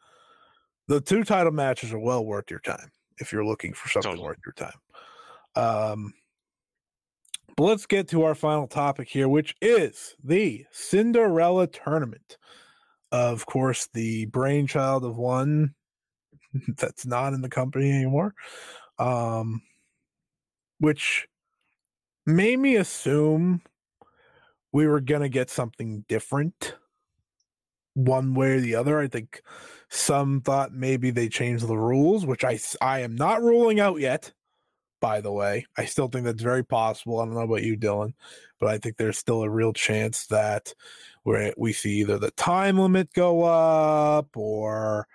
the two title matches are well worth your time if you're looking for something Totally. worth your time. Um, but let's get to our final topic here, which is the Cinderella tournament. Of course, the brainchild of one that's not in the company anymore. Um, which made me assume we were going to get something different one way or the other. I think some thought maybe they changed the rules, which I I am not ruling out yet. By the way, I still think that's very possible. I don't know about you, Dylan, but I think there's still a real chance that we we see either the time limit go up or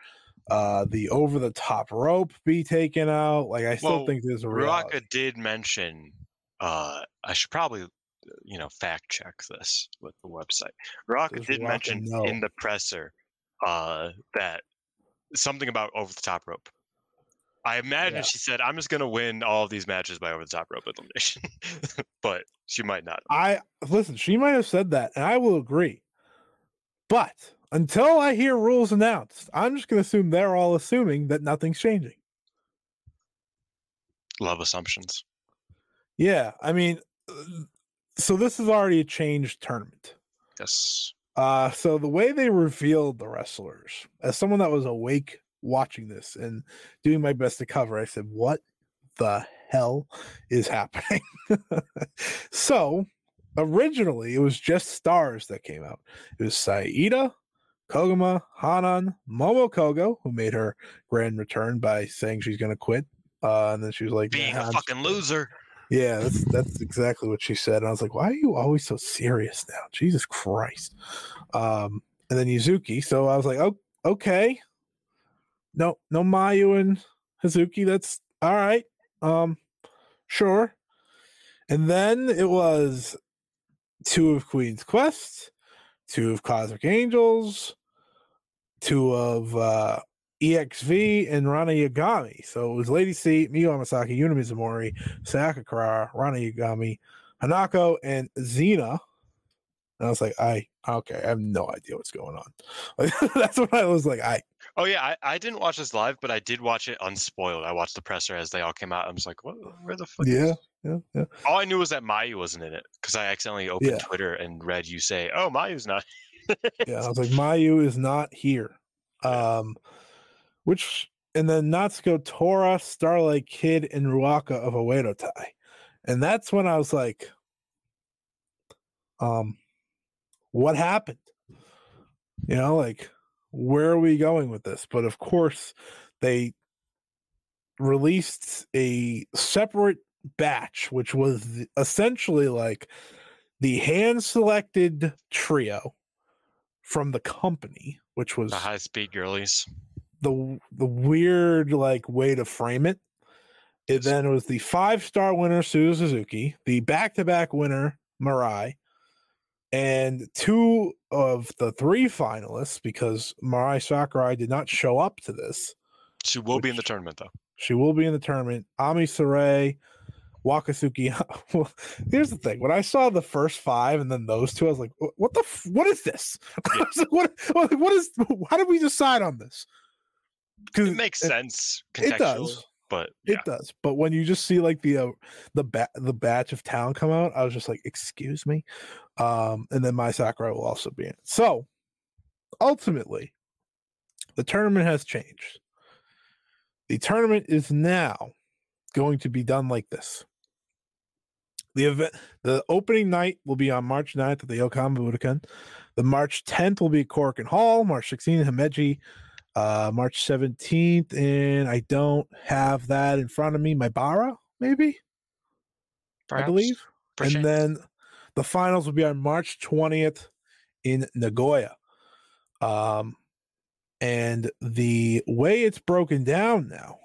uh the over the top rope be taken out. Like I still Well, think there's a real Ruaka did mention. Uh, I should probably, you know, fact check this with the website. Rock Does did mention know? in the presser uh, that something about over the top rope. I imagine Yeah. she said, "I'm just gonna win all of these matches by over the top rope elimination," but she might not. I listen, she might have said that, and I will agree. But until I hear rules announced, I'm just going to assume they're all assuming that nothing's changing. Love assumptions. Yeah, I mean, uh, so this is already a changed tournament. Yes. Uh, so the way they revealed the wrestlers, as someone that was awake watching this and doing my best to cover, I said, "What the hell is happening?" so originally, it was just stars that came out. It was Saida, Koguma, Hanan, Momo Kohgo, who made her grand return by saying she's going to quit. Uh, and then she was like, Being "Nah, a I'm fucking loser. Yeah, that's that's exactly what she said. And I was like, why are you always so serious now? Jesus Christ. Um, and then Yuzuki. So I was like, oh, okay. No, no Mayu and Hazuki. That's all right. Um, sure. And then it was two of Queen's Quest, two of Cosmic Angels, two of uh EXV and Rana Yagami. So it was Lady C, Miyu Amasaki, Yuna Mizumori, Sakakura, Rana Yagami, Hanako, and Xena. And I was like, I okay, I have no idea what's going on. Like, that's what I was like. I Oh yeah, I, I didn't watch this live, but I did watch it unspoiled. I watched the presser as they all came out. I was like, what? Where the fuck? yeah, this?" yeah, yeah. All I knew was that Mayu wasn't in it because I accidentally opened Yeah. Twitter and read you say, "Oh, Mayu's not." yeah, I was like, Mayu is not here. Um, which and then Natsuko Tora, Starlight Kid, and Ruaka of Oedo Tai. And that's when I was like, um, what happened? You know, like, where are we going with this? But of course, they released a separate batch, which was essentially like the hand selected trio from the company, which was The high speed girlies. The the weird like way to frame it. It then was the five star winner Suzu Suzuki, the back to back winner Mirai, and two of the three finalists because Mai Sakurai did not show up to this. She will be in the tournament though. She will be in the tournament. Ami Sourei, Wakasuki. well, here's the thing: when I saw the first five and then those two, I was like, "What the? F- what is this? I was like, what? I was like, What is? How did we decide on this?" It makes sense It does. but It does, but when you just see like the uh, the ba- the batch of town come out, I was just like, "Excuse me," um, and then Mai Sakurai will also be in it. So, ultimately, the tournament has changed. The tournament is now going to be done like this. The event, the opening night will be on March 9th at the Yokohama Budokan. The March 10th will be Korakuen Hall. March 16th, Himeji. Uh, March 17th, and I don't have that in front of me. My Bara, maybe, I believe. And then the finals will be on March 20th in Nagoya. Um, and the way it's broken down now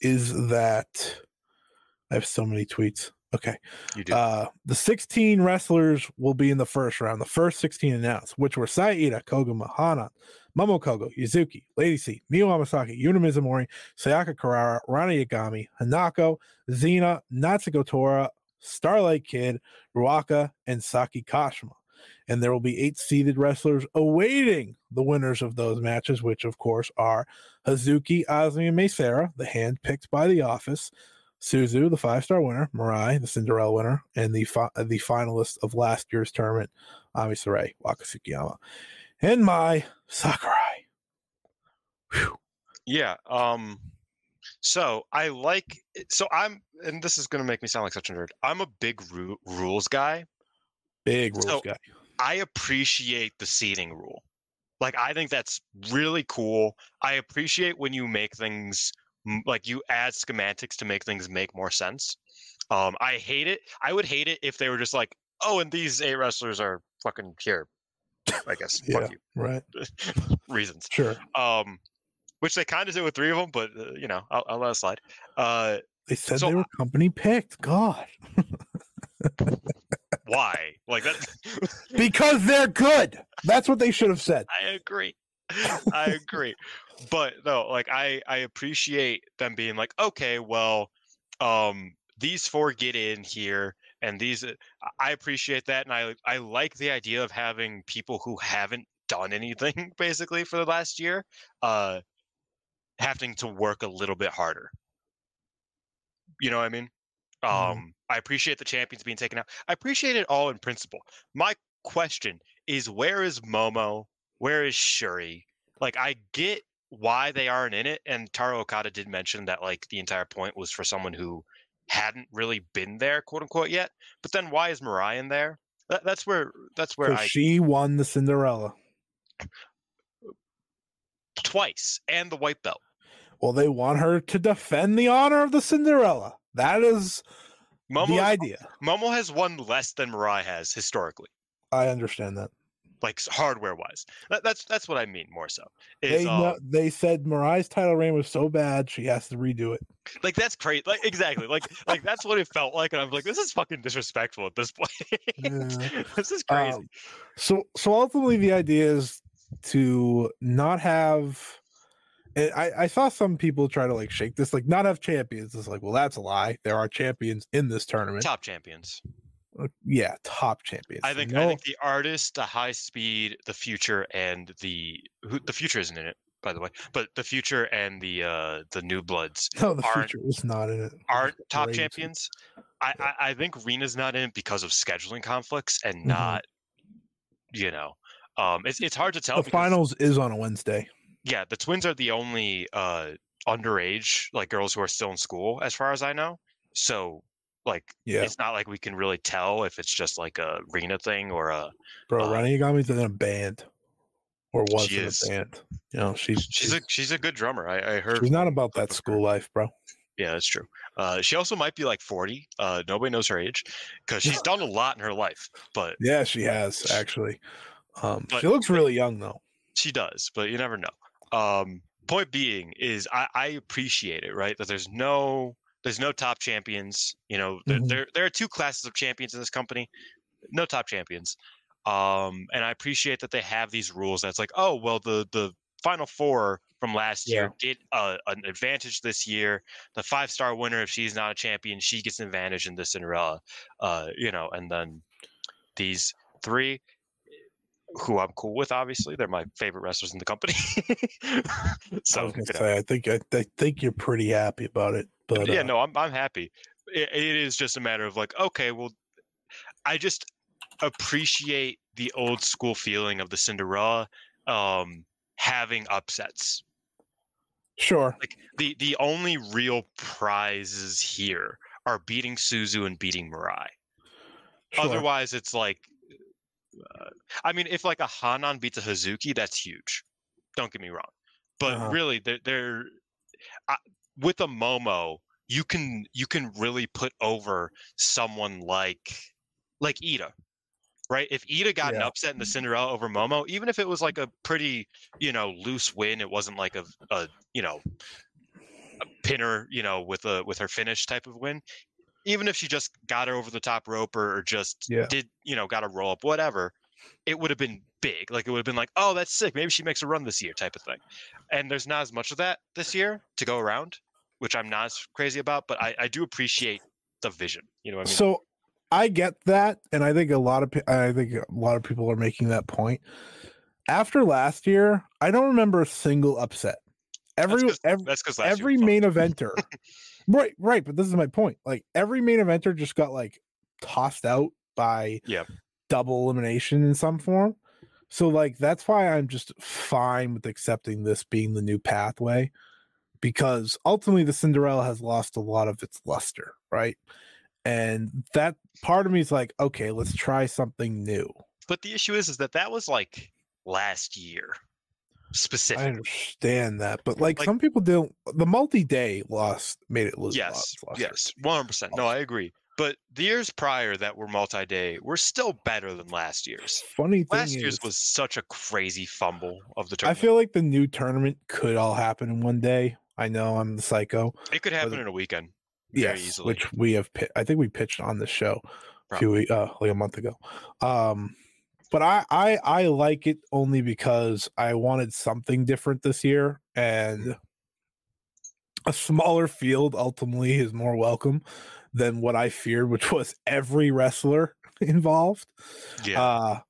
is that I have so many tweets. Okay. you do. Uh, the 16 wrestlers will be in the first round. The first 16 announced, which were Saida, Koguma, Hana, Momo Kohgo, Yuzuki, Lady C, Miyu Amasaki, Yuna Mizumori, Sayaka Kurara, Rana Yagami, Hanako, Xena, Natsuko Tora, Starlight Kid, Ruaka, and Saki Kashima. And there will be eight seeded wrestlers awaiting the winners of those matches, which of course are Hazuki, Azumi, and Mei Seira, the hand picked by the office, Suzu, the five star winner, Mirai, the Cinderella winner, and the fi- the finalist of last year's tournament, Ami Sourei, Wakasukiyama, and Mai Sakurai. Whew. Yeah. Um. So I like. So I'm, and this is gonna make me sound like such a nerd. I'm a big ru- rules guy. Big rules So- guy. I appreciate the seating rule. Like I think that's really cool. I appreciate when you make things like you add schematics to make things make more sense. Um, I hate it. I would hate it if they were just like, oh, and these eight wrestlers are fucking here. I guess. Yeah, right. Reasons. Sure. Um, which they kind of did with three of them, but uh, you know, I'll, I'll let it slide. Uh, They said So they were company picked. God. why? Like that. because they're good. That's what they should have said. I agree. I agree. But no, like I I appreciate them being like, okay, well, um these four get in here and these uh, I- appreciate that and I I like the idea of having people who haven't done anything basically for the last year uh having to work a little bit harder. You know what I mean? Um Mhm. I appreciate the champions being taken out. I appreciate it all in principle. My question is where is Momo? Where is Shuri? Like I get why they aren't in it, and Taro Okada did mention that like the entire point was for someone who hadn't really been there, quote unquote, yet. But then why is Mariah in there? That, that's where that's where I she won the Cinderella. twice and the white belt. Well, they want her to defend the honor of the Cinderella. That is Momo the idea. Momo has won less than Mariah has historically, I understand that. Like hardware wise. That, that's that's what I mean more so. Is, They uh, know, they said Mariah's title reign was so bad she has to redo it. like that's crazy. Like exactly. Like like that's what it felt like, and I'm like, this is fucking disrespectful at this point. Yeah. this is crazy. Um, so so ultimately the idea is to not have I, I saw some people try to like shake this, like not have champions. It's like, well, that's a lie. There are champions in this tournament. Top champions. Uh, yeah, top champions. I think I think the artist, the high speed, the future, and the who, the future isn't in it, by the way. But the future and the uh the new bloods no, the future is not in it. aren't top Crazy. champions. I, I I think Rena's not in it because of scheduling conflicts and Mhm. not, you know, um, it's it's hard to tell. The because- finals is on a Wednesday. yeah, the twins are the only uh underage like girls who are still in school, as far as I know. So Like Yeah, it's not like we can really tell if it's just like a arena thing or a bro, uh, Rana Yagami's in a band, or was She in is. a band. You know, she's she's a she's a good drummer. I, I heard she's not about that school life, bro. Yeah, that's true. Uh, she also might be like 40. Uh, nobody knows her age because she's done a lot in her life, but Yeah, she has actually. Um, she looks really young though. she does, but you never know. Um, point being is I, I appreciate it, right? That there's no there's no top champions. You know, there, Mhm. there there are two classes of champions in this company, no top champions. Um, and I appreciate that they have these rules. That's like, oh well, the the final four from last year get uh, an advantage this year. The five star winner, if she's not a champion, she gets an advantage in the Cinderella. Uh, you know, and then these three who I'm cool with. Obviously, they're my favorite wrestlers in the company. so I was gonna you know, say, I think I, I think you're pretty happy about it. But yeah, uh, no, I'm I'm happy. It, it is just a matter of like, okay, well, I just appreciate the old school feeling of the Cinderella um, having upsets. sure. Like the the only real prizes here are beating Suzu and beating Mirai. sure. Otherwise, it's like, uh, I mean, if like a Hanan beats a Hazuki, that's huge. Don't get me wrong, but Uh-huh. really, they're, they're I, with a Momo, you can you can really put over someone like like Iida, right? If Iida got an upset in the Cinderella over Momo, even if it was like a pretty you know loose win, it wasn't like a, a you know a pinner, you know, with a with her finish type of win. Even if she just got her over the top rope or, or just Yeah. did, you know, got a roll up, whatever, it would have been big. Like it would have been like, oh, that's sick. Maybe she makes a run this year, type of thing. And there's not as much of that this year to go around, which I'm not as crazy about. But I, I do appreciate the vision. You know what I mean? So I get that, and I think a lot of I think a lot of people are making that point. After last year, I don't remember a single upset. Every that's every, last every main eventer, right, right. But this is my point. Like every main eventer just got like tossed out by double elimination in some form. So like that's why I'm just fine with accepting this being the new pathway because ultimately the Cinderella has lost a lot of its luster, right? And that part of me is like, okay, let's try something new. But the issue is, is that that was like last year, specifically. I understand that, but like, Like- some people don't. The multi-day loss made it lose. a lot of Yes, yes, one hundred percent. No, I agree. But the years prior that were multi-day were still better than last year's. Funny thing Last year's is, was such a crazy fumble of the tournament. I feel like the new tournament could all happen in one day. I know I'm the psycho. it could happen the- in a weekend Yes, easily. which we have. I think we pitched on the show a few uh like a month ago. Um, but I I I like it only because I wanted something different this year, and a smaller field ultimately is more welcome than what I feared, which was every wrestler involved. yeah, Uh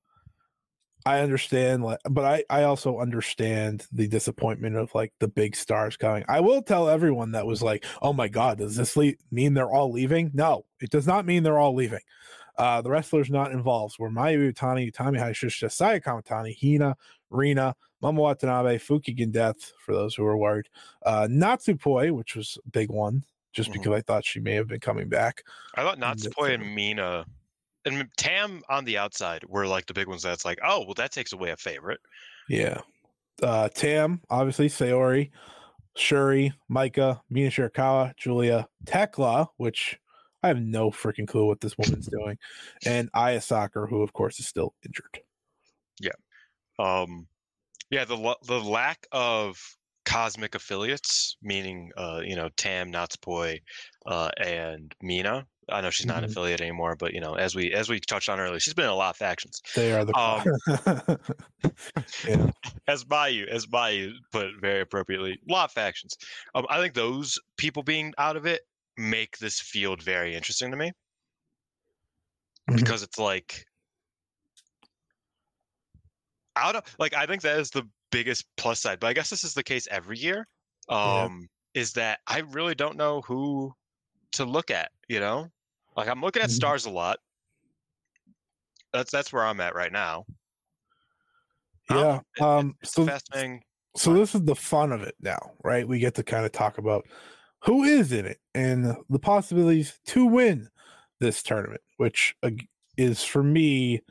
I understand like but I I also understand the disappointment of like the big stars coming. I will tell everyone that was like, "Oh my god, does this le- mean they're all leaving?" No, it does not mean they're all leaving. Uh the wrestlers not involved were Mayu Iwatani, Utami Hayashishita, Saya Kamitani, Hina, Rina, Momo Watanabe, Fukigen Death, for those who were worried. Uh Natsupoi, which was a big one, just Mhm. because I thought she may have been coming back. I thought Natsupoi and Mina and Tam on the outside were like the big ones. That's like, oh, well, that takes away a favorite. Yeah. Uh Tam, obviously, Sayori, Shuri, Mika, Mina Shirakawa, Giulia, Tekla, which I have no freaking clue what this woman's doing, and Aya Soccer, who of course is still injured. Yeah. Um yeah the the lack of cosmic affiliates meaning uh you know tam natsupoi uh and mina i know she's not an Mhm. affiliate anymore but you know as we as we touched on earlier she's been in a lot of factions They are the Um, yeah. as Bayou, as Bayou put very appropriately, a lot of factions. Um, I think those people being out of it make this field very interesting to me Mhm. because it's like out of like I think that is the biggest plus side, but I guess this is the case every year. Yeah. Um, is that I really don't know who to look at. You know, like I'm looking at Mhm. stars a lot. That's that's where I'm at right now. Yeah. Um It's so fascinating. so this is the fun of it now, right? We get to kind of talk about who is in it and the possibilities to win this tournament, which is for me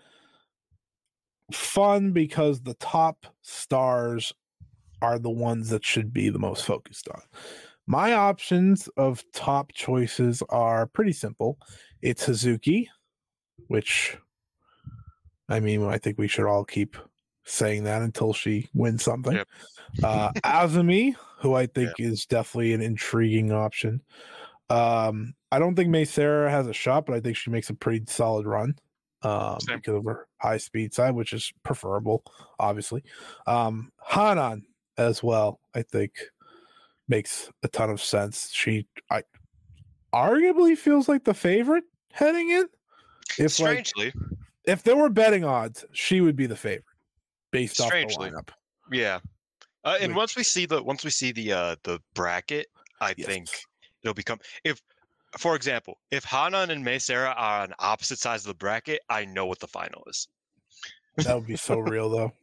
fun because the top stars are the ones that should be the most focused on. My options of top choices are pretty simple. It's Hazuki, which I mean, I think we should all keep saying that until she wins something. Yep. Uh, Azumi, who I think is definitely an intriguing option. Um, I don't think Mei Seira has a shot, but I think she makes a pretty solid run um, Same. because of her high speed side, which is preferable, obviously. Um, Hanan as well, I think makes a ton of sense. She, I arguably feels like the favorite heading in. If like Strangely, if there were betting odds, she would be the favorite based off the lineup. yeah. Uh, and Which- once we see the once we see the uh the bracket, I Yes. think it'll become if for example, if Hanan and Mei Seira are on opposite sides of the bracket, I know what the final is. That would be so real, though.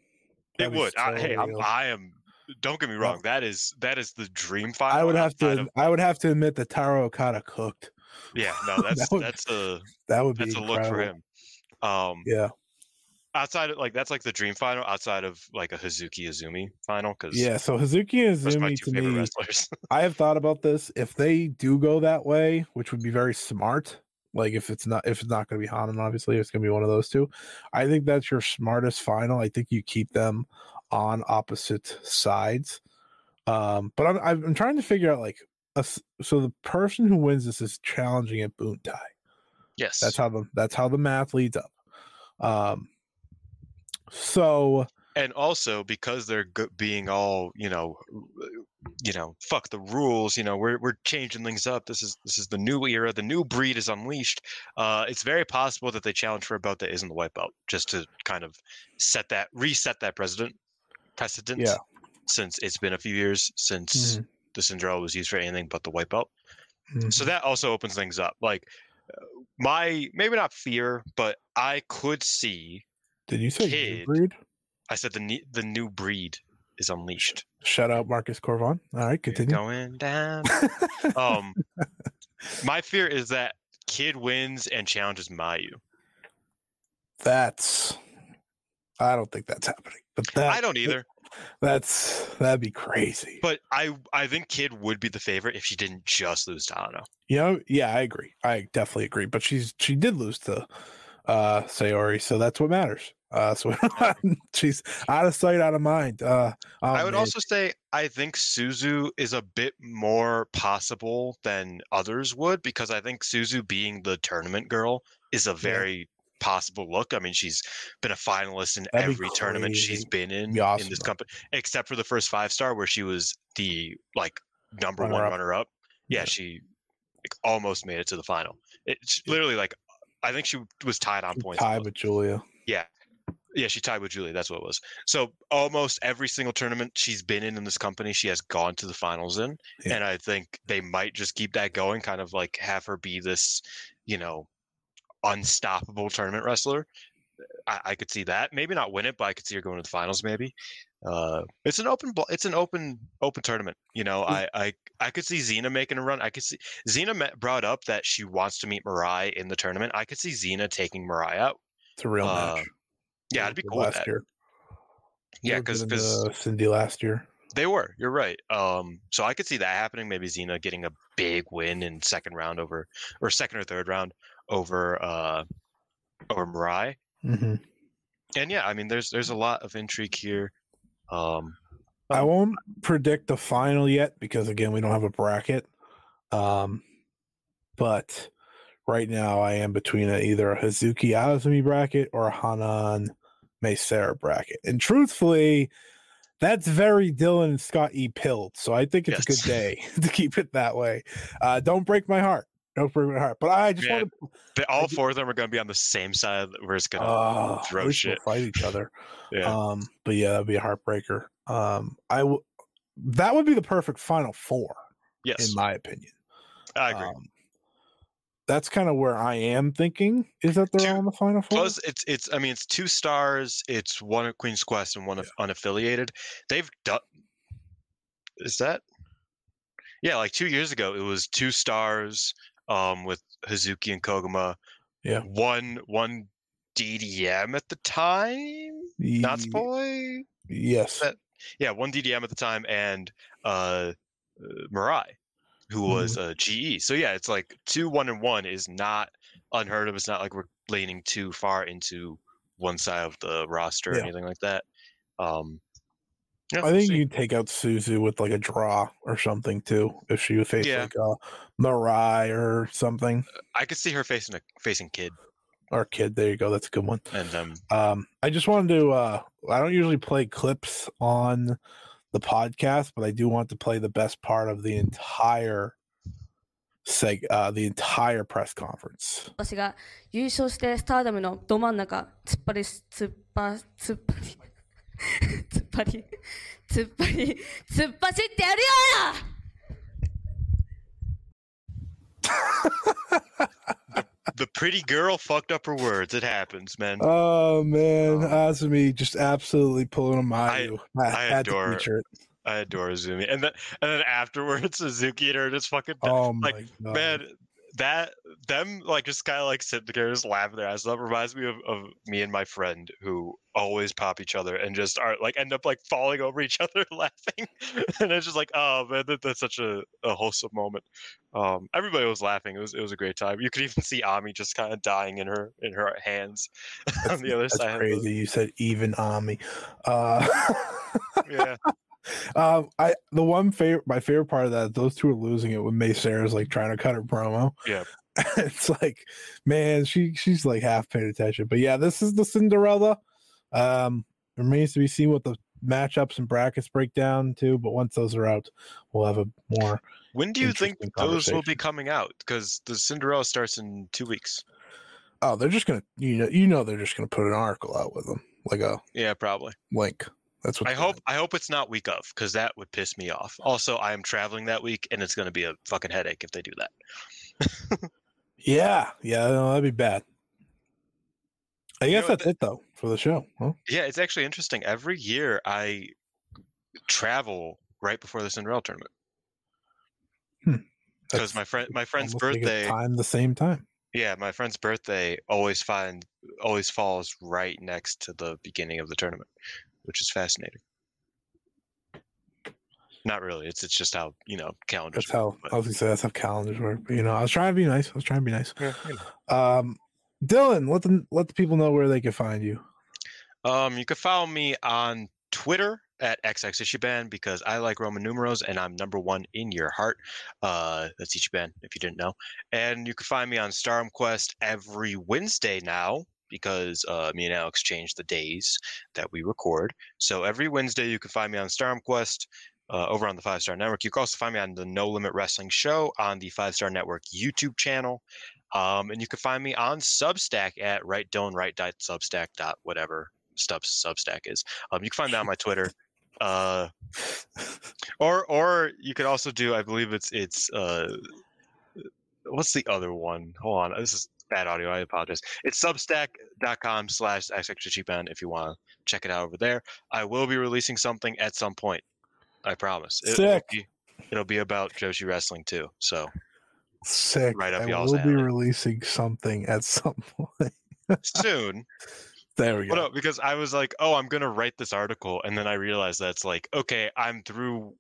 It That'd be would. I, hey, I'm. I am. Don't get me wrong. That is that is the dream final. I would have to. of- I would have to admit that Taro Okada cooked. yeah, no, that's That would- that's a That would be that's a look for him. Um, Yeah, outside of like that's like the dream final. Outside of like a Hazuki Azumi final, because yeah. So Hazuki and those are my Zumi two to me, wrestlers. I have thought about this. If they do go that way, which would be very smart, like if it's not if it's not going to be Hanan, obviously it's going to be one of those two. I think that's your smartest final. I think you keep them on opposite sides. Um, but I'm I'm trying to figure out like a so the person who wins this is challenging at Boontai. yes, That's how the that's how the math leads up. Um, so and also because they're being all you know you know fuck the rules you know we're we're changing things up this is this is the new era the new breed is unleashed uh it's very possible that they challenge for a belt that isn't the white belt just to kind of set that reset that precedent precedent Yeah. since it's been a few years since Mhm. the Cinderella was used for anything but the white belt mhm. so that also opens things up like uh, my maybe not fear but i could see did you say kid. new breed? i said the the new breed is unleashed Shout out Marcus Cor Von. All right, You're continue. going down um my fear is that kid wins and challenges mayu that's I don't think that's happening. But that i don't either That's that'd be crazy. but i i think kid would be the favorite if she didn't just lose to Hano. you know, yeah, I agree. I definitely agree. But she's she did lose to uh Saori, so that's what matters. Uh so she's out of sight, out of mind. Uh oh, i would man. also say i think suzu is a bit more possible than others would because i think suzu being the tournament girl is a very possible look i mean she's been a finalist in That'd every tournament she's been in Be in this company except for the first five star where she was the like number one Runner-up. runner up yeah, Yeah. she like, almost made it to the final it's literally like i think she was tied on points tied with Giulia. Yeah. Yeah, she tied with Giulia. That's what it was. So almost every single tournament she's been in in this company, she has gone to the finals in. Yeah. And I think they might just keep that going, kind of like have her be this, you know, unstoppable tournament wrestler. I, I could see that. Maybe not win it, but I could see her going to the finals. Maybe. Uh, it's an open. It's an open open tournament. You know, I I I could see Xena making a run. I could see Xena met, brought up that she wants to meet Mariah in the tournament. I could see Xena taking Mariah out. It's a real Uh, match. Yeah, it'd be cool. last that. year. Yeah, because the Cindy last year. they were. You're right. Um, so I could see that happening. Maybe Xena getting a big win in second round over, or second or third round over, uh, over Mirai. hmm And yeah, I mean, there's there's a lot of intrigue here. Um, I won't predict the final yet because again we don't have a bracket. Um, but right now I am between a, either a Hazuki Azumi bracket or a Hanan Seira bracket. And truthfully, that's very Dylan and Scott E. Pilled. So I think it's a good day to keep it that way. Uh, don't break my heart. Don't heart. But I just Yeah, want to all four of them are going to be on the same side where it's going to I throw shit. fight each other. Yeah. Um, but yeah, that'd be a heartbreaker. Um, I w- that would be the perfect final four, yes, in my opinion. I agree. Um, that's kind of where I am thinking is that they're Two- in the final four. Plus, it's it's. I mean, it's two stars. It's one at Queen's Quest and one of unaffiliated. They've done. Is that? Yeah, like two years ago, it was two stars um, with Hazuki and Koguma. Yeah. One one DDM at the time. Not Ye- boy. Yes. that- Yeah, one DDM at the time, and uh, uh Mirai, who was Mm-hmm. a GE. So yeah, it's like two one and one is not unheard of. It's not like we're leaning too far into one side of the roster or Yeah. anything like that. Um, I think you take out Suzu with like a draw or something too, if she would face yeah. like Mirai or something. Uh, I could see her facing a facing kid. Or kid, there you go. That's a good one. And um, um I just wanted to. Uh, I don't usually play clips on the podcast, but I do want to play the best part of the entire seg uh, the entire press conference. 私が優勝してスターダムのど真ん中突っ張り突っ張突っ張り突っ 張り突っ張り突っ走ってやるよthe pretty girl fucked up her words. It happens, man. Oh man, Um, Azumi just absolutely pulling a I- Mayu. I, I had adore- to feature it. I adore Azumi, and then and then afterwards, Suzuki and her just fucking Oh my like god, man that them like just kind of like sitting there just laughing their asses off reminds me of, of me and my friend who always pop each other and just are like end up like falling over each other laughing. And it's just like oh man that, that's such a, a wholesome moment. Um everybody was laughing. It was it was a great time. You could even see ami just kind of dying in her in her hands on the other That's side. crazy. You said even Ami. Uh, yeah um, I the one favorite, my favorite part of that, those two are losing it when Mei Seira's like trying to cut her promo. Yeah. it's like, man, she she's like half paying attention. But yeah, this is the Cinderella. Um, remains to be seen what the matchups and brackets break down too. But once those are out, we'll have a more. when do you think those will be coming out because the cinderella starts in two weeks Oh, they're just gonna you know you know they're just gonna put an article out with them like a yeah probably link. That's what I hope I hope it's not week of because that would piss me off. Also, I am traveling that week, and it's going to be a fucking headache if they do that. Yeah, yeah, no, that'd be bad. I You guess know, that's the- it though for the show. Huh? Yeah, it's actually interesting. Every year, I travel right before the Cinderella tournament hmm. because That's my friend my friend's almost like a birthday. time the same time. Yeah, my friend's birthday always find always falls right next to the beginning of the tournament, which is fascinating. Not really. It's it's just how you know calendars. That's how work, but- I was gonna say that's how calendars work. But, you know, I was trying to be nice. I was trying to be nice. Yeah, you know. Um, Dylan, let them let the people know where they can find you. Um, you can follow me on Twitter at XXIchiban because I like Roman numerals and I'm number one in your heart. Uh, that's Ichiban if you didn't know. And you can find me on Stardom Quest every Wednesday now because uh, me and Alex changed the days that we record. So every Wednesday you can find me on Stardom Quest. Uh, over on the Five Star Network. You can also find me on the No Limit Wrestling Show on the Five Star Network YouTube channel. Um, and you can find me on Substack at right don't right dot substack dot whatever stuff Substack is. Um, you can find that on my Twitter. Uh, or or you could also do, I believe it's it's uh, what's the other one? Hold on, this is bad audio. I apologize. It's Substack.com slash xxchiban if you want to check it out over there. I will be releasing something at some point. I promise. It, will Sick. be, it'll be about Joshi wrestling too. So Sick. Right up I y'all's will be releasing something at some point. soon. There we go. Well, no, because I was like, oh, I'm gonna write this article, and then I realized that's like, okay, I'm through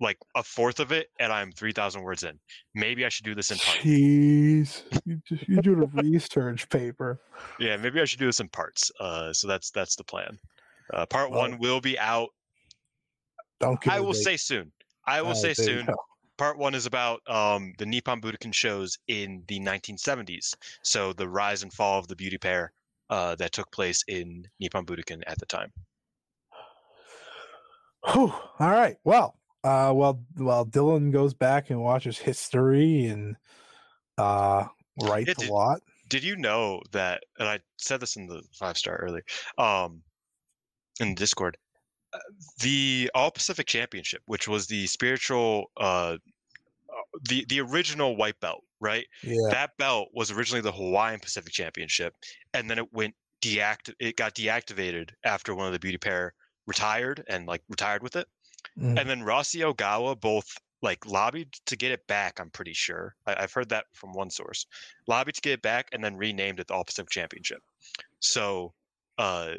like a fourth of it, and I'm three thousand words in. Maybe I should do this in parts. Jeez, you're doing a research paper. Yeah, maybe I should do this in parts. Uh, so that's that's the plan. Uh, part Well, one will be out. Don't I will say soon. I will say right, there you soon. go. Part one is about um, the Nippon Budokan shows in the 1970s. So the rise and fall of the beauty pair uh, that took place in Nippon Budokan at the time. Whew. All right. Well, uh, well, while Dylan goes back and watches history and uh, writes did- a lot. did you know that and i said this in the five star earlier um in discord uh, the all pacific championship which was the spiritual uh uh, the the original white belt right Yeah. that belt was originally the hawaiian pacific championship and then it went deact it got deactivated after one of the beauty pair retired and like retired with it Mm. and then Rossy Ogawa both like lobbied to get it back. I'm pretty sure. I, I've heard that from one source. Lobbied to get it back and then renamed it the All Pacific Championship. So uh,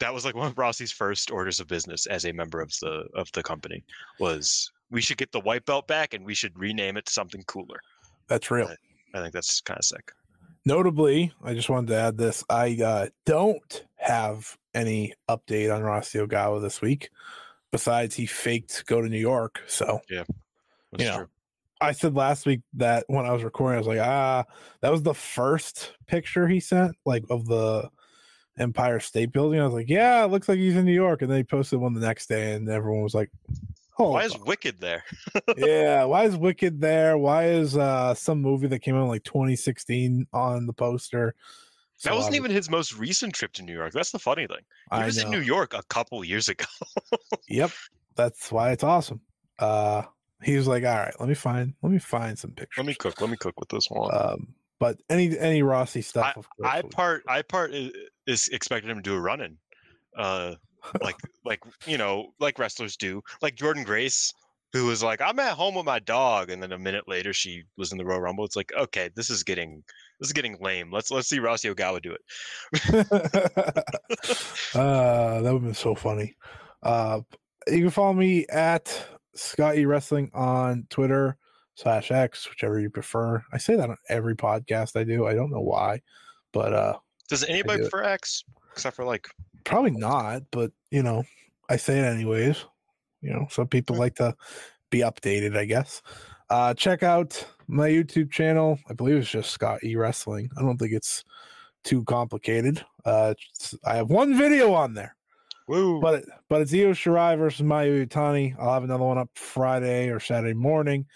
that was like one of Rossy's first orders of business as a member of the of the company was we should get the white belt back and we should rename it to something cooler. That's real. I think that's kind of sick. Notably, I just wanted to add this. I uh, don't have any update on Rossy Ogawa this week. Besides, he faked go to New York. So, That's You know, true. I said last week that when I was recording, I was like, ah, that was the first picture he sent, like of the Empire State Building. I was like, yeah, it looks like he's in New York. And then he posted one the next day, and everyone was like, oh, Why is Wicked there? yeah, why is Wicked there? Why is uh some movie that came out in like 2016 on the poster? That wasn't even his most recent trip to New York. That's the funny thing. He I was in. New York a couple years ago. Yep, that's why it's awesome. Uh, he was like, all right, let me find, let me find some pictures. Let me cook. Let me cook with this one. Um, but any any Rossy stuff, of course. I will- part I part is, is expected him to do a run in, uh, like like you know like wrestlers do, like Jordynne Grace, who was like I'm at home with my dog, and then a minute later she was in the Royal Rumble. It's like okay, this is getting this is getting lame. Let's let's see Rossy Ogawa do it. uh, that would have been so funny. Uh, you can follow me at Scott E Wrestling on Twitter slash X, whichever you prefer. I say that on every podcast I do. I don't know why, but uh, Does anybody do it. prefer X except for like probably not. But you know, I say it anyways. You know, some people Mm. like to be updated. I guess. Uh, check out my YouTube channel. I believe it's just Scott E Wrestling. I don't think it's too complicated. Uh, I have one video on there. woo? But but it's Io Shirai versus Mayu Iwatani. I'll have another one up Friday or Saturday morning,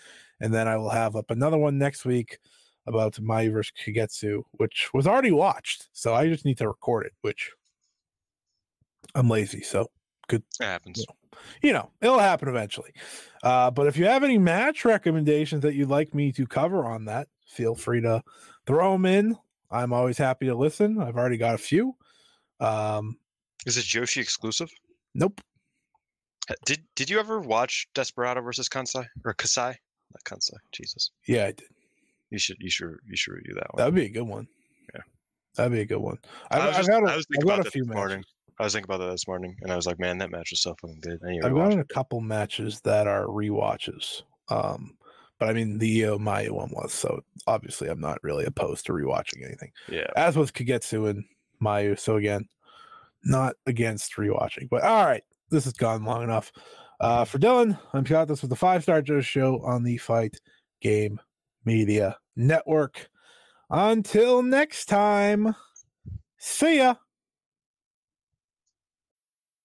and then I will have up another one next week about Mayu versus Kagetsu, which was already watched. So I just need to record it, which I'm lazy. So good. it happens. you know it'll happen eventually. Uh, but if you have any match recommendations that you'd like me to cover on that, feel free to throw them in. I'm always happy to listen. I've already got a few. Um, Is it Joshi exclusive? nope. Uh, Did Did you ever watch Desperado versus Kansai or Kasai? Not Kansai. Jesus, Yeah, I did. you should you should you should review that one. That'd be a good one. Yeah. That'd be a good one. I I've, was, just, got a, I was I've thinking got about a few morning. I was thinking about that this morning, and I was like, "Man, that match was so fucking good." I I've gotten a couple matches that are rewatches. Um, but I mean the Io Mayu one was so obviously I'm not really opposed to rewatching anything. Yeah, As was Kagetsu and Mayu. So again, not against rewatching. But all right, this has gone long enough. Uh, for Dylan, I'm Scott. This was the Five Star Joe Show on the Fight Game Media Network. Until next time, see ya.